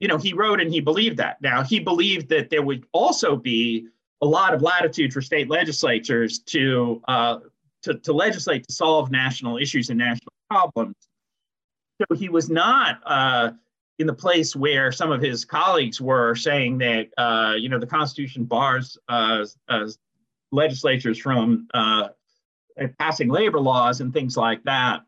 you know, he wrote and he believed that. Now he believed that there would also be a lot of latitude for state legislatures to uh, to, to legislate to solve national issues and national problems so he was not uh, in the place where some of his colleagues were saying that uh, you know the Constitution bars uh, legislatures from uh, passing labor laws and things like that.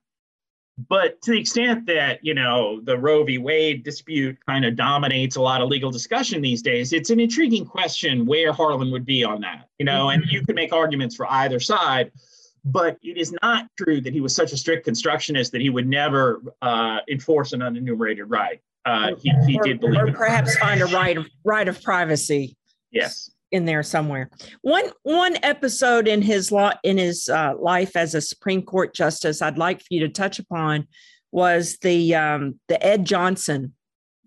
But to the extent that you know the Roe v. Wade dispute kind of dominates a lot of legal discussion these days, it's an intriguing question where Harlan would be on that. You know, and you could make arguments for either side but it is not true that he was such a strict constructionist that he would never uh, enforce an unenumerated right. Uh, he, he or, did believe, or perhaps find a right of right of privacy. Yes, in there somewhere. One one episode in his law in his uh, life as a Supreme Court justice, I'd like for you to touch upon was the um, the Ed Johnson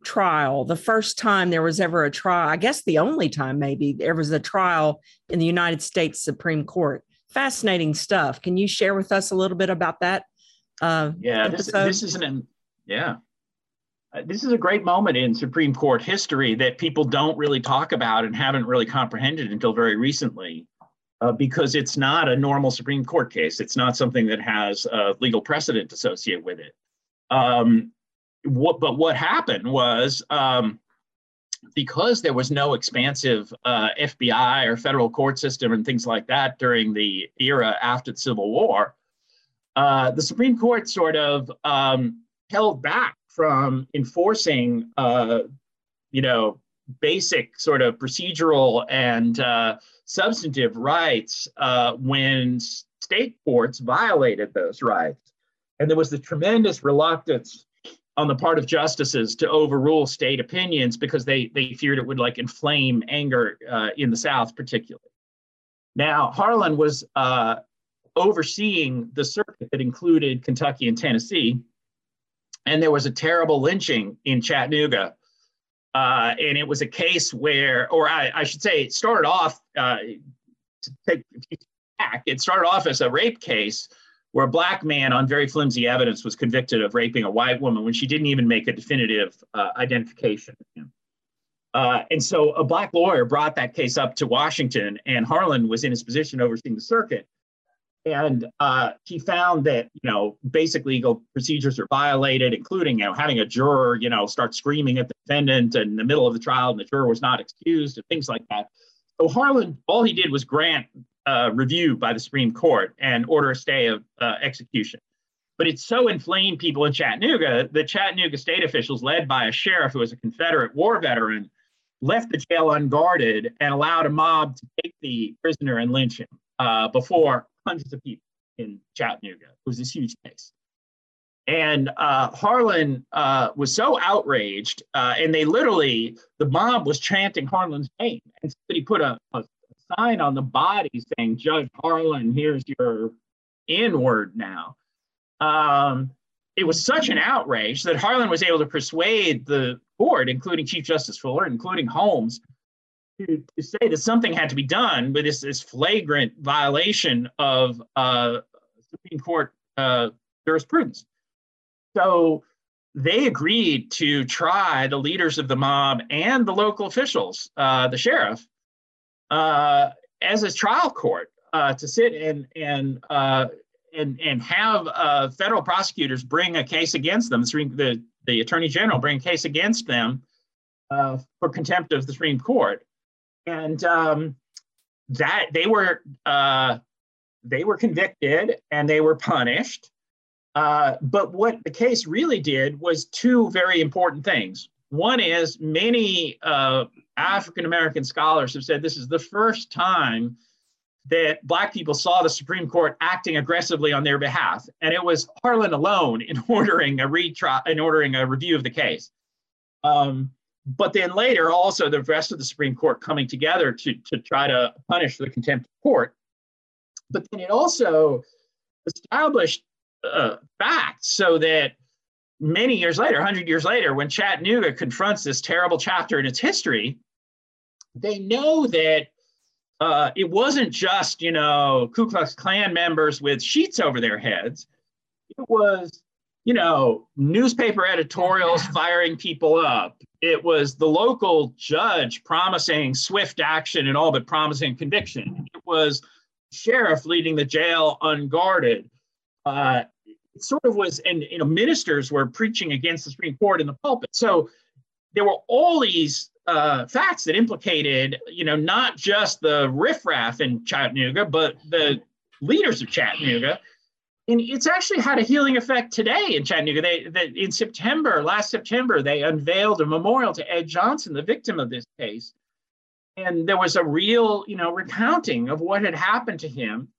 trial. The first time there was ever a trial, I guess the only time maybe there was a trial in the United States Supreme Court fascinating stuff. Can you share with us a little bit about that? Uh, yeah, this, this is an yeah. Uh, this is a great moment in Supreme Court history that people don't really talk about and haven't really comprehended until very recently, uh, because it's not a normal Supreme Court case. It's not something that has a legal precedent associated with it. Um, what, but what happened was um, because there was no expansive uh, FBI or federal court system and things like that during the era after the Civil War, uh, the Supreme Court sort of um, held back from enforcing, uh, you know, basic sort of procedural and uh, substantive rights uh, when state courts violated those rights. And there was the tremendous reluctance on the part of justices to overrule state opinions because they they feared it would like inflame anger uh, in the South, particularly. Now Harlan was uh, overseeing the circuit that included Kentucky and Tennessee, and there was a terrible lynching in Chattanooga. Uh, and it was a case where, or I, I should say, it started off uh, to take back. It started off as a rape case where a black man on very flimsy evidence was convicted of raping a white woman when she didn't even make a definitive uh, identification. Uh, and so a black lawyer brought that case up to Washington, and Harlan was in his position overseeing the circuit. And uh, he found that you know basic legal procedures are violated, including you know having a juror you know start screaming at the defendant in the middle of the trial, and the juror was not excused, and things like that. So Harlan, all he did was grant uh, review by the Supreme Court and order a stay of uh, execution. But it so inflamed people in Chattanooga that Chattanooga state officials, led by a sheriff who was a Confederate war veteran, left the jail unguarded and allowed a mob to take the prisoner and lynch him uh, before hundreds of people in Chattanooga. It was this huge case. And uh, Harlan uh, was so outraged, uh, and they literally, the mob was chanting Harlan's name. And somebody put a, a sign on the body saying, Judge Harlan, here's your N word now. Um, it was such an outrage that Harlan was able to persuade the board, including Chief Justice Fuller, including Holmes, to, to say that something had to be done with this, this flagrant violation of uh, Supreme Court uh, jurisprudence. So they agreed to try the leaders of the mob and the local officials, uh, the sheriff, uh, as a trial court uh, to sit and and uh, and and have uh, federal prosecutors bring a case against them. The the attorney general bring a case against them uh, for contempt of the Supreme Court, and um, that they were uh, they were convicted and they were punished. Uh, but what the case really did was two very important things. One is many uh, African American scholars have said this is the first time that Black people saw the Supreme Court acting aggressively on their behalf. And it was Harlan alone in [laughs] ordering a retrial, in ordering a review of the case. Um, but then later, also the rest of the Supreme Court coming together to, to try to punish the contempt of court. But then it also established uh, facts so that many years later, 100 years later, when Chattanooga confronts this terrible chapter in its history, they know that uh, it wasn't just, you know, Ku Klux Klan members with sheets over their heads. It was, you know, newspaper editorials [laughs] firing people up. It was the local judge promising swift action and all but promising conviction. It was sheriff leading the jail unguarded. Uh, it sort of was, and you know, ministers were preaching against the Supreme Court in the pulpit. So there were all these uh, facts that implicated, you know, not just the riffraff in Chattanooga, but the leaders of Chattanooga. And it's actually had a healing effect today in Chattanooga. They, they, in September, last September, they unveiled a memorial to Ed Johnson, the victim of this case. And there was a real, you know, recounting of what had happened to him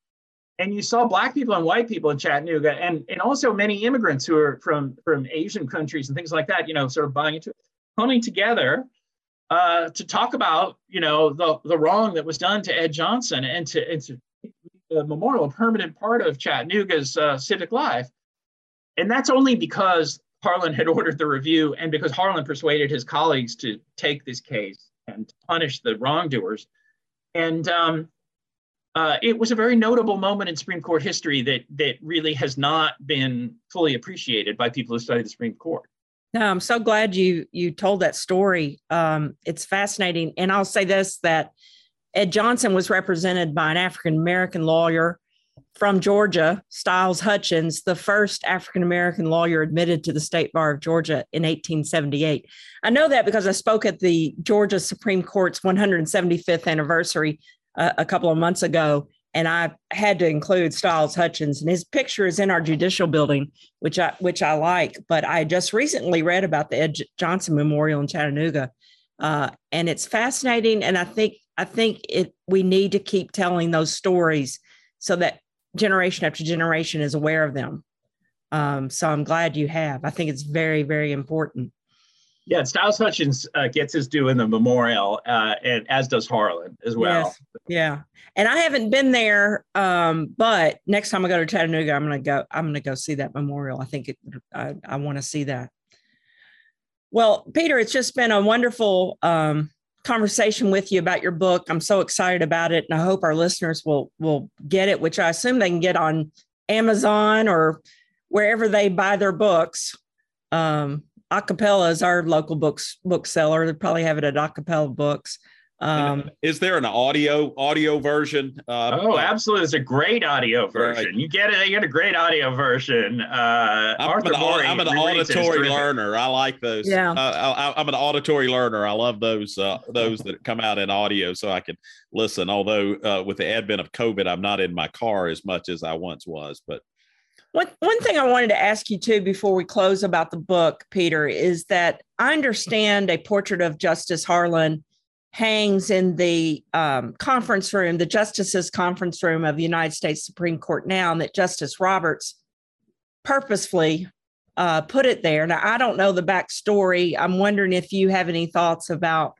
and you saw black people and white people in Chattanooga, and and also many immigrants who are from from Asian countries and things like that. You know, sort of buying into it, coming together uh, to talk about you know the the wrong that was done to Ed Johnson and to and to the memorial a permanent part of Chattanooga's uh, civic life, and that's only because Harlan had [laughs] ordered the review and because Harlan persuaded his colleagues to take this case and punish the wrongdoers, and um, uh, it was a very notable moment in Supreme Court history that that really has not been fully appreciated by people who study the Supreme Court. No, I'm so glad you you told that story. Um, it's fascinating, and I'll say this: that Ed Johnson was represented by an African American lawyer from Georgia, Styles Hutchins, the first African American lawyer admitted to the State Bar of Georgia in 1878. I know that because I spoke at the Georgia Supreme Court's 175th anniversary a, a couple of months ago, and I had to include Styles Hutchins, and his picture is in our judicial building, which I which I like. But I just recently read about the Ed Johnson Memorial in Chattanooga, uh, and it's fascinating. And I think I think it we need to keep telling those stories so that generation after generation is aware of them. Um, so I'm glad you have. I think it's very very important. Yeah, Styles Hutchins uh, gets his due in the memorial, uh, and as does Harlan as well. Yes. Yeah, and I haven't been there, um, but next time I go to Chattanooga, I'm gonna go. I'm gonna go see that memorial. I think it, I, I want to see that. Well, Peter, it's just been a wonderful um, conversation with you about your book. I'm so excited about it, and I hope our listeners will will get it, which I assume they can get on Amazon or wherever they buy their books. Um, A Cappella is our local books bookseller. They probably have it at A Cappella Books. Um, is there an audio audio version? Uh, oh, absolutely! It's a great audio version. Right. You get it. You get a great audio version. Uh, I'm, Arthur an, Morey I'm an auditory learner. I like those. Yeah, uh, I, am an auditory learner. I love those uh, those that come out in audio, so I can listen. Although uh, with the advent of COVID, I'm not in my car as much as I once was. But one one thing I wanted to ask you too before we close about the book, Peter, is that I understand a portrait of Justice Harlan hangs in the um, conference room, the justices' conference room of the United States Supreme Court now, and that Justice Roberts purposefully uh, put it there. Now, I don't know the backstory. I'm wondering if you have any thoughts about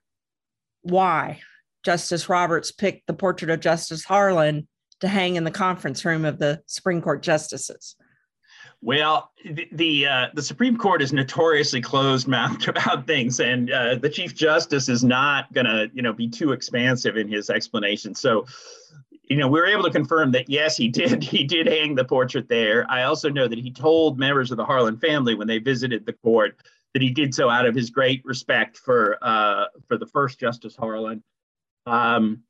why Justice Roberts picked the portrait of Justice Harlan to hang in the conference room of the Supreme Court justices. Well, the the, uh, the, Supreme Court is notoriously closed-mouthed [laughs] about things, and uh, the Chief Justice is not going to, you know, be too expansive in his explanation. So, you know, we were able to confirm that yes, he did. [laughs] He did hang the portrait there. I also know that he told members of the Harlan family when they visited the court that he did so out of his great respect for uh, for the first Justice Harlan. Um,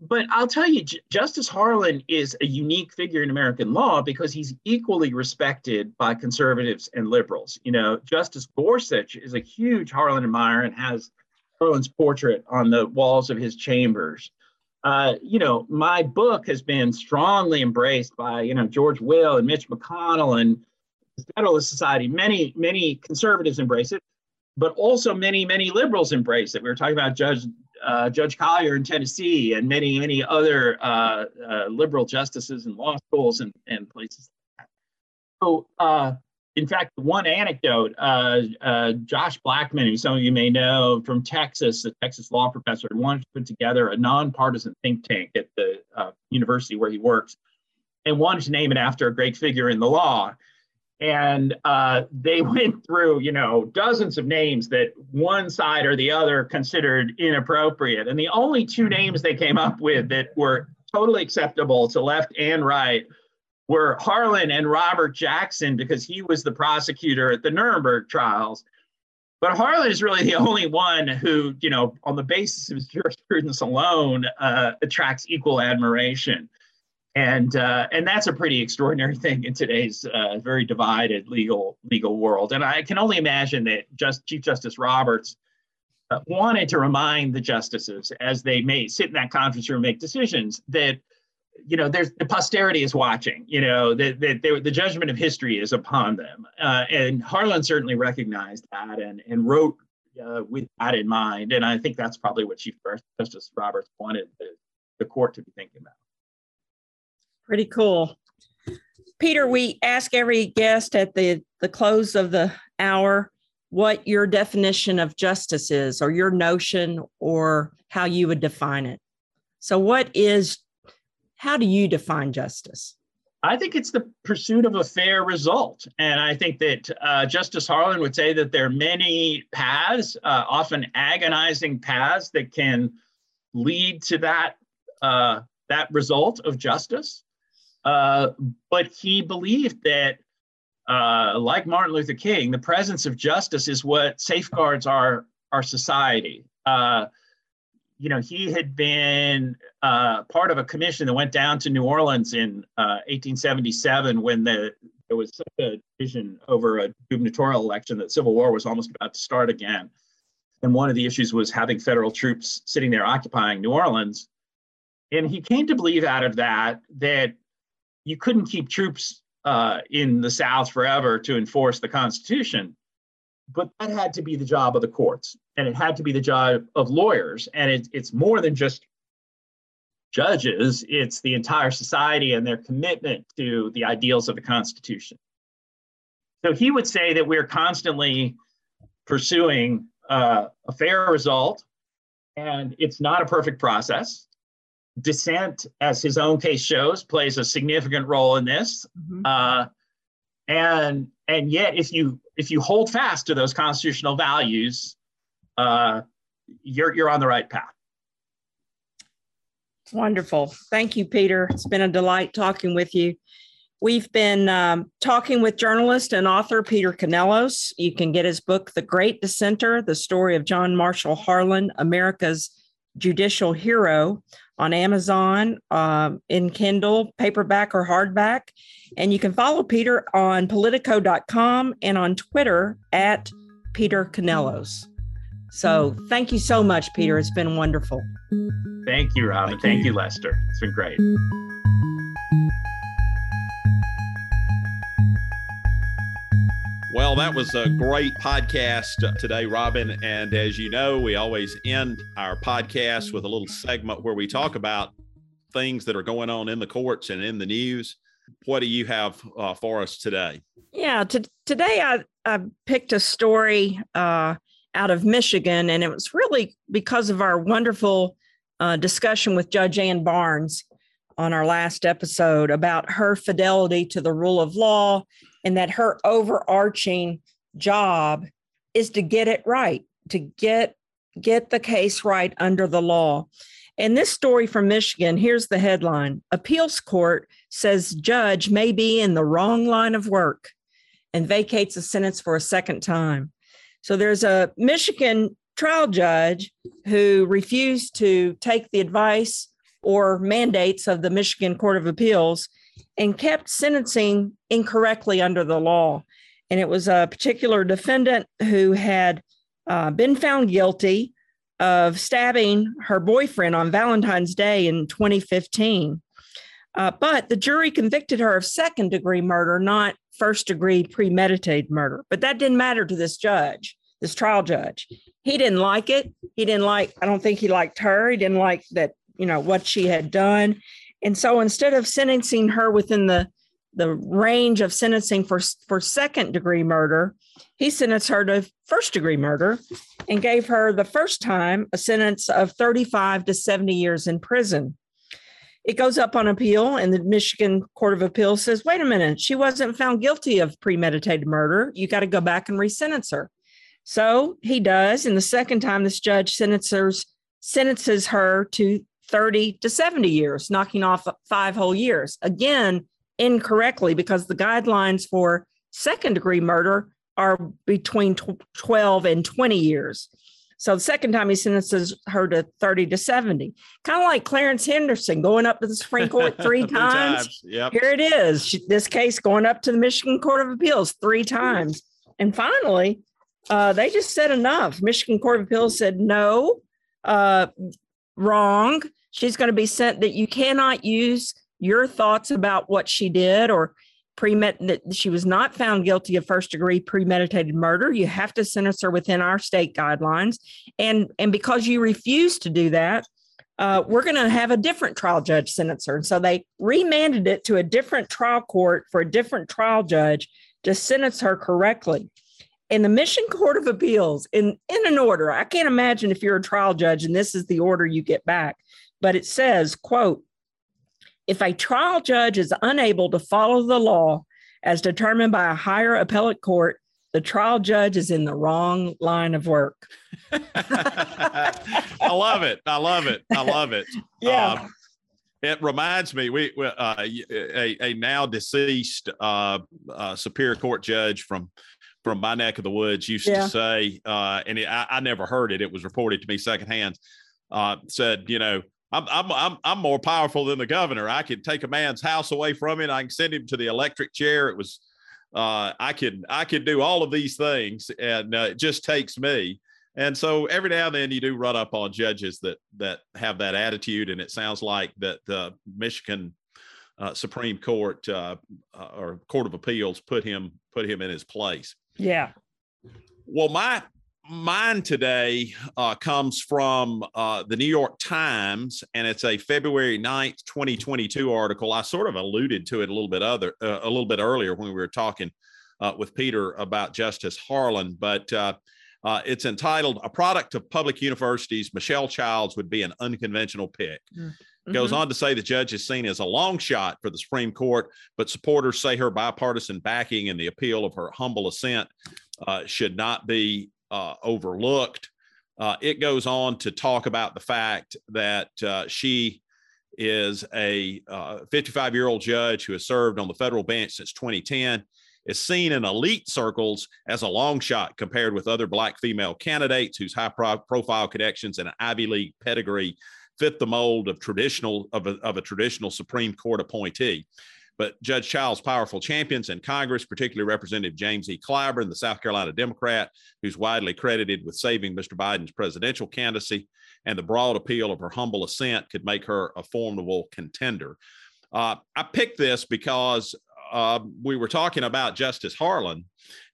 but I'll tell you, J- Justice Harlan is a unique figure in American law because he's equally respected by conservatives and liberals. You know, Justice Gorsuch is a huge Harlan admirer and has Harlan's portrait on the walls of his chambers. Uh, you know, my book has been strongly embraced by, you know, George Will and Mitch McConnell and the Federalist Society. Many, many conservatives embrace it, but also many, many liberals embrace it. We were talking about Judge uh, Judge Collier in Tennessee and many, many other uh, uh, liberal justices and law schools and, and places like that. So, uh, in fact, one anecdote uh, Josh Blackman, who some of you may know from Texas, a Texas law professor, wanted to put together a nonpartisan think tank at the university where he works and wanted to name it after a great figure in the law and uh, they [laughs] went through you know dozens of names that one side or the other considered inappropriate. And the only two names they came up with that were totally acceptable to left and right were harlan and robert jackson because he was the prosecutor at the nuremberg trials. But harlan is really the only one who you know on the basis of his jurisprudence alone uh, attracts equal admiration and uh, and that's a pretty extraordinary [laughs] thing in today's uh, very divided legal legal world. And I can only imagine that just Chief Justice Roberts uh, wanted to remind the justices as they may sit in that conference room and make decisions that you know there's the posterity is watching. You know that the, the judgment of history is upon them. Uh, and Harlan certainly recognized that and and wrote uh, with that in mind. And I think that's probably what Chief Justice Roberts wanted the, the court to be thinking about. Pretty cool. Peter, we ask every guest at the, the close of the hour what your definition of justice is, or your notion, or how you would define it. So, what is, how do you define justice? I think it's the pursuit of a fair result. And I think that uh, Justice Harlan would say that there are many paths, uh, often agonizing paths, that can lead to that, uh, that result of justice. Uh, but he believed that, uh, like Martin Luther King, the presence of justice is what safeguards our our society. Uh, you know, he had been uh, part of a commission that went down to New Orleans in 1877 uh, when the there was such a division over a gubernatorial election that civil war was almost about to start again. And one of the issues was having federal troops sitting there occupying New Orleans. And he came to believe out of that that you couldn't keep troops uh, in the South forever to enforce the Constitution. But that had to be the job of the courts, and it had to be the job of lawyers. And it, it's more than just judges, it's the entire society and their commitment to the ideals of the Constitution. So he would say that we're constantly pursuing uh, a fair result, and it's not a perfect process dissent, as his own case shows, plays a significant role in this. Mm-hmm. Uh, and and yet, if you if you hold fast to those constitutional values, uh, you're you're on the right path. Wonderful. Thank you, Peter. It's been a delight talking with you. We've been um, talking with journalist and author Peter Canellos. You can get his book, The Great Dissenter The Story of John Marshall Harlan, America's Judicial Hero, on Amazon, um, in Kindle, paperback, or hardback. And you can follow Peter on politico.com and on Twitter at Peter Canellos. So thank you so much, Peter. It's been wonderful. Thank you, Robin. Thank, Thank you. you, Lester. It's been great. Well, that was a great podcast today, Robin. And as you know, we always end our podcast with a little segment where we talk about things that are going on in the courts and in the news. What do you have uh, for us today? Yeah, t- today I, I picked a story uh, out of Michigan, and it was really because of our wonderful uh, discussion with Judge Ann Barnes on our last episode about her fidelity to the rule of law and that her overarching job is to get it right, to get get the case right under the law. And this story from Michigan, here's the headline. Appeals court says judge may be in the wrong line of work and vacates a sentence for a second time. So there's a Michigan trial judge who refused to take the advice or mandates of the Michigan Court of Appeals and kept sentencing incorrectly under the law. And it was a particular defendant who had uh, been found guilty of stabbing her boyfriend on Valentine's Day in 2015. Uh, but the jury convicted her of second degree murder, not first degree premeditated murder. But that didn't matter to this judge, this trial judge. He didn't like it. He didn't like, I don't think he liked her. He didn't like that, you know, what she had done. And so instead of sentencing her within the the range of sentencing for for second degree murder, he sentenced her to first degree murder and gave her the first time a sentence of 35 to 70 years in prison. It goes up on appeal, and the Michigan Court of Appeals says, wait a minute, she wasn't found guilty of premeditated murder. You got to go back and resentence her. So he does. And the second time, this judge sentences, sentences her to 30 to 70 years, knocking off five whole years. Again, incorrectly because the guidelines for second degree murder are between 12 and 20 years. So the second time he sentences her to 30 to 70. Kind of like Clarence Henderson going up to the Supreme Court [laughs] three times. times. Yep. Here it is. This case going up to the Michigan Court of Appeals three times. And finally, uh, they just said enough. Michigan Court of Appeals said no, uh, wrong she's going to be sent that you cannot use your thoughts about what she did or premed that she was not found guilty of first degree premeditated murder. You have to sentence her within our state guidelines. And and because you refuse to do that uh, we're going to have a different trial judge sentence her. And so they remanded it to a different trial court for a different trial judge to sentence her correctly. And the Michigan Court of Appeals in in an order. I can't imagine if you're a trial judge and this is the order you get back but it says, quote, if a trial judge is unable to follow the law as determined by a higher appellate court, the trial judge is in the wrong line of work. [laughs] I love it. I love it. I love it. [laughs] Yeah. Um, it reminds me, we uh, a, a, now deceased uh, uh, Superior Court judge from from my neck of the woods used yeah. to say, uh, and it, I, I, never heard it. It was reported to me secondhand. Uh, said, you know, I'm, I'm, I'm, I'm more powerful than the governor. I can take a man's house away from him. I can send him to the electric chair. It was, uh, I can, I can do all of these things and uh, it just takes me. And so every now and then you do run up on judges that, that have that attitude. And it sounds like that the Michigan uh, Supreme Court uh, uh, or Court of Appeals put him, put him in his place. Yeah. Well, my mine today uh, comes from uh, the New York Times, and it's a February 9th, 2022 article. I sort of alluded to it a little bit other uh, a little bit earlier when we were talking uh, with Peter about Justice Harlan, but uh, uh, it's entitled "A Product of Public Universities." Michelle Childs would be an unconventional pick. Mm-hmm. Goes on to say the judge is seen as a long shot for the Supreme Court, but supporters say her bipartisan backing and the appeal of her humble ascent should not be uh, overlooked. Uh, it goes on to talk about the fact that uh, she is a 55 uh, year old judge who has served on the federal bench since 2010 is seen in elite circles as a long shot compared with other black female candidates whose high pro- profile connections and Ivy League pedigree fit the mold of traditional of a, of a traditional Supreme Court appointee. But Judge Child's powerful champions in Congress, particularly Representative James E. Clyburn, the South Carolina Democrat, who's widely credited with saving Mr. Biden's presidential candidacy, and the broad appeal of her humble ascent could make her a formidable contender. Uh, I picked this because uh, we were talking about Justice Harlan,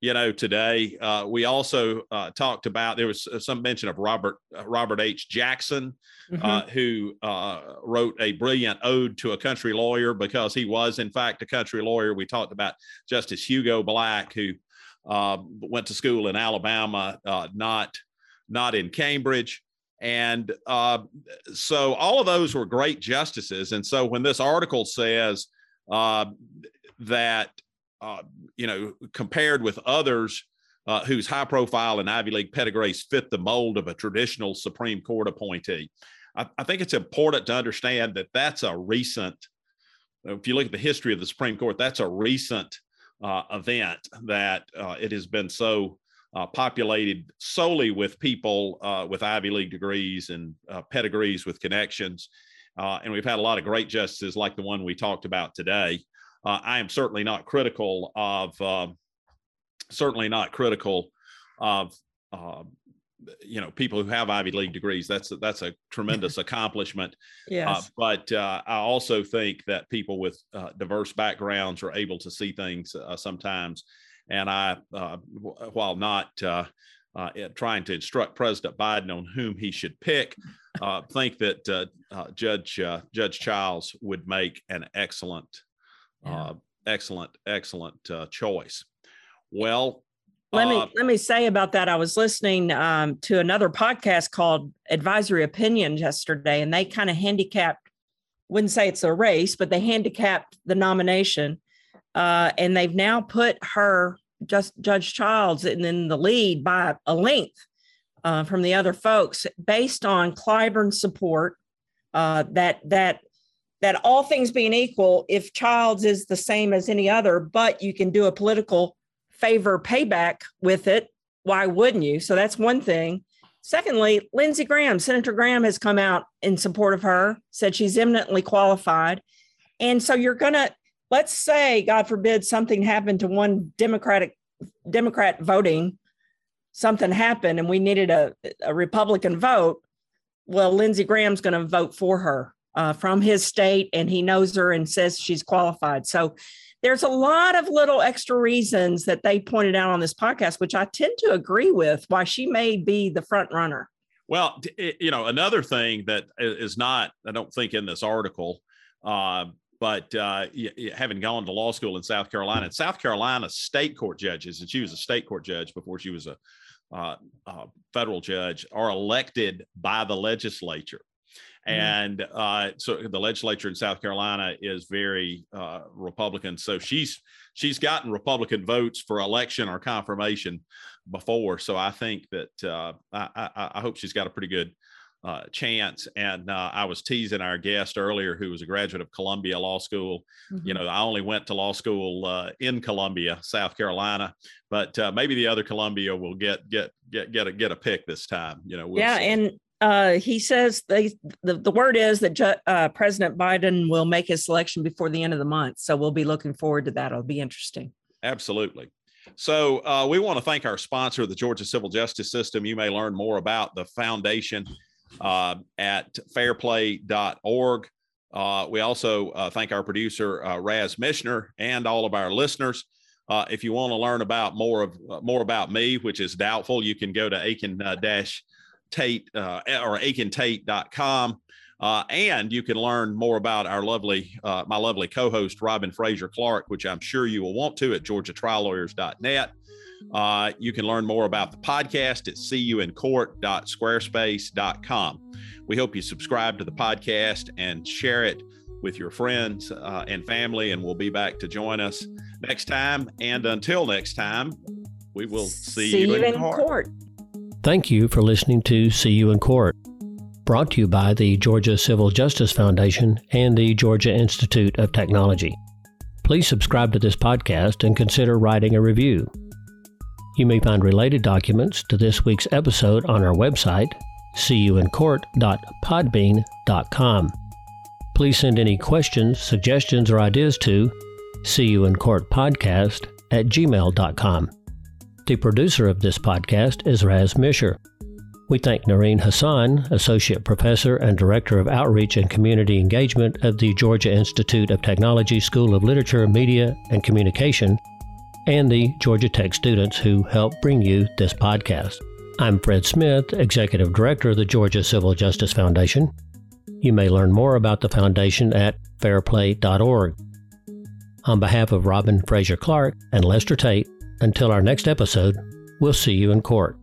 you know, today. Uh, we also uh, talked about there was some mention of Robert uh, Robert H. Jackson, uh, mm-hmm. who uh, wrote a brilliant ode to a country lawyer because he was, in fact, a country lawyer. We talked about Justice Hugo Black, who went to school in Alabama, not not in Cambridge. And uh, so all of those were great justices. And so when this article says uh, that uh, you know compared with others uh, whose high profile and Ivy League pedigrees fit the mold of a traditional Supreme Court appointee. I, I think it's important to understand that that's a recent. If you look at the history of the Supreme Court, that's a recent uh, event that uh, it has been so uh, populated solely with people uh, with Ivy League degrees and uh, pedigrees with connections. Uh, and we've had a lot of great justices like the one we talked about today. Uh, I am certainly not critical of um, certainly not critical of um, you know people who have Ivy League degrees. That's a, that's a tremendous [laughs] accomplishment. Uh, yes. Uh, but uh, I also think that people with uh, diverse backgrounds are able to see things uh, sometimes. And I, while not trying to instruct President Biden on whom he should pick, think that Judge Judge Childs would make an excellent yeah. uh, excellent, excellent uh, choice. Well, let me uh, let me say about that. I was listening um, to another podcast called Advisory Opinion yesterday, and they kind of handicapped. Wouldn't say it's a race, but they handicapped the nomination, uh, and they've now put her just Judge Childs in, in the lead by a length uh, from the other folks, based on Clyburn's support. Uh, that that that all things being equal, if Childs is the same as any other, but you can do a political favor payback with it, why wouldn't you? So that's one thing. Secondly, Lindsey Graham, Senator Graham has come out in support of her, said she's eminently qualified. And so you're going to, let's say, God forbid, something happened to one Democratic Democrat voting, something happened and we needed a, a Republican vote. Well, Lindsey Graham's going to vote for her uh, from his state and he knows her and says she's qualified. So there's a lot of little extra reasons that they pointed out on this podcast, which I tend to agree with why she may be the front runner. Well, you know, another thing that is not, I don't think, in this article, uh, but uh, having gone to law school in South Carolina, South Carolina state court judges, and she was a state court judge before she was a uh, federal judge, are elected by the legislature. Mm-hmm. And uh, so the legislature in South Carolina is very uh, Republican. So she's she's gotten Republican votes for election or confirmation before. So I think that uh, I, I, I, hope she's got a pretty good uh, chance. And uh, I was teasing our guest earlier, who was a graduate of Columbia Law School. Mm-hmm. You know, I only went to law school uh, in Columbia, South Carolina, but uh, maybe the other Columbia will get get get get a get a pick this time. You know, we'll yeah, see. and uh, he says they, the, the word is that ju- uh, President Biden will make his selection before the end of the month. So we'll be looking forward to that. It'll be interesting. Absolutely. So uh, we want to thank our sponsor, the Georgia Civil Justice System. You may learn more about the foundation uh, at fairplay.org. Uh, we also uh, thank our producer, uh, Raz Mishner, and all of our listeners. Uh, if you want to learn about more of uh, more about me, which is doubtful, you can go to Akin uh, Tate uh, or akintate.com. Uh, and you can learn more about our lovely, uh, my lovely co-host Robin Frazer Clark, which I'm sure you will want to at georgiatriallawyers.net. Uh, you can learn more about the podcast at cuincourt.squarespace.com. We hope you subscribe to the podcast and share it with your friends uh, and family, and we'll be back to join us next time. And until next time, we will see, see you, in, court. court. Thank you for listening to See You in Court. brought to you by the Georgia Civil Justice Foundation and the Georgia Institute of Technology. Please subscribe to this podcast and consider writing a review. You may find related documents to this week's episode on our website, cuyouincourt.podbean.com. Please send any questions, suggestions, or ideas to cuyouincourtpodcast at gmail.com. The producer of this podcast is Raz Misher. We thank Narin Hassan, Associate Professor and Director of Outreach and Community Engagement of the Georgia Institute of Technology School of Literature, Media, and Communication, and the Georgia Tech students who help bring you this podcast. I'm Fred Smith, Executive Director of the Georgia Civil Justice Foundation. You may learn more about the foundation at fairplay.org. On behalf of Robin Frazer Clark and Lester Tate, until our next episode, we'll see you in court.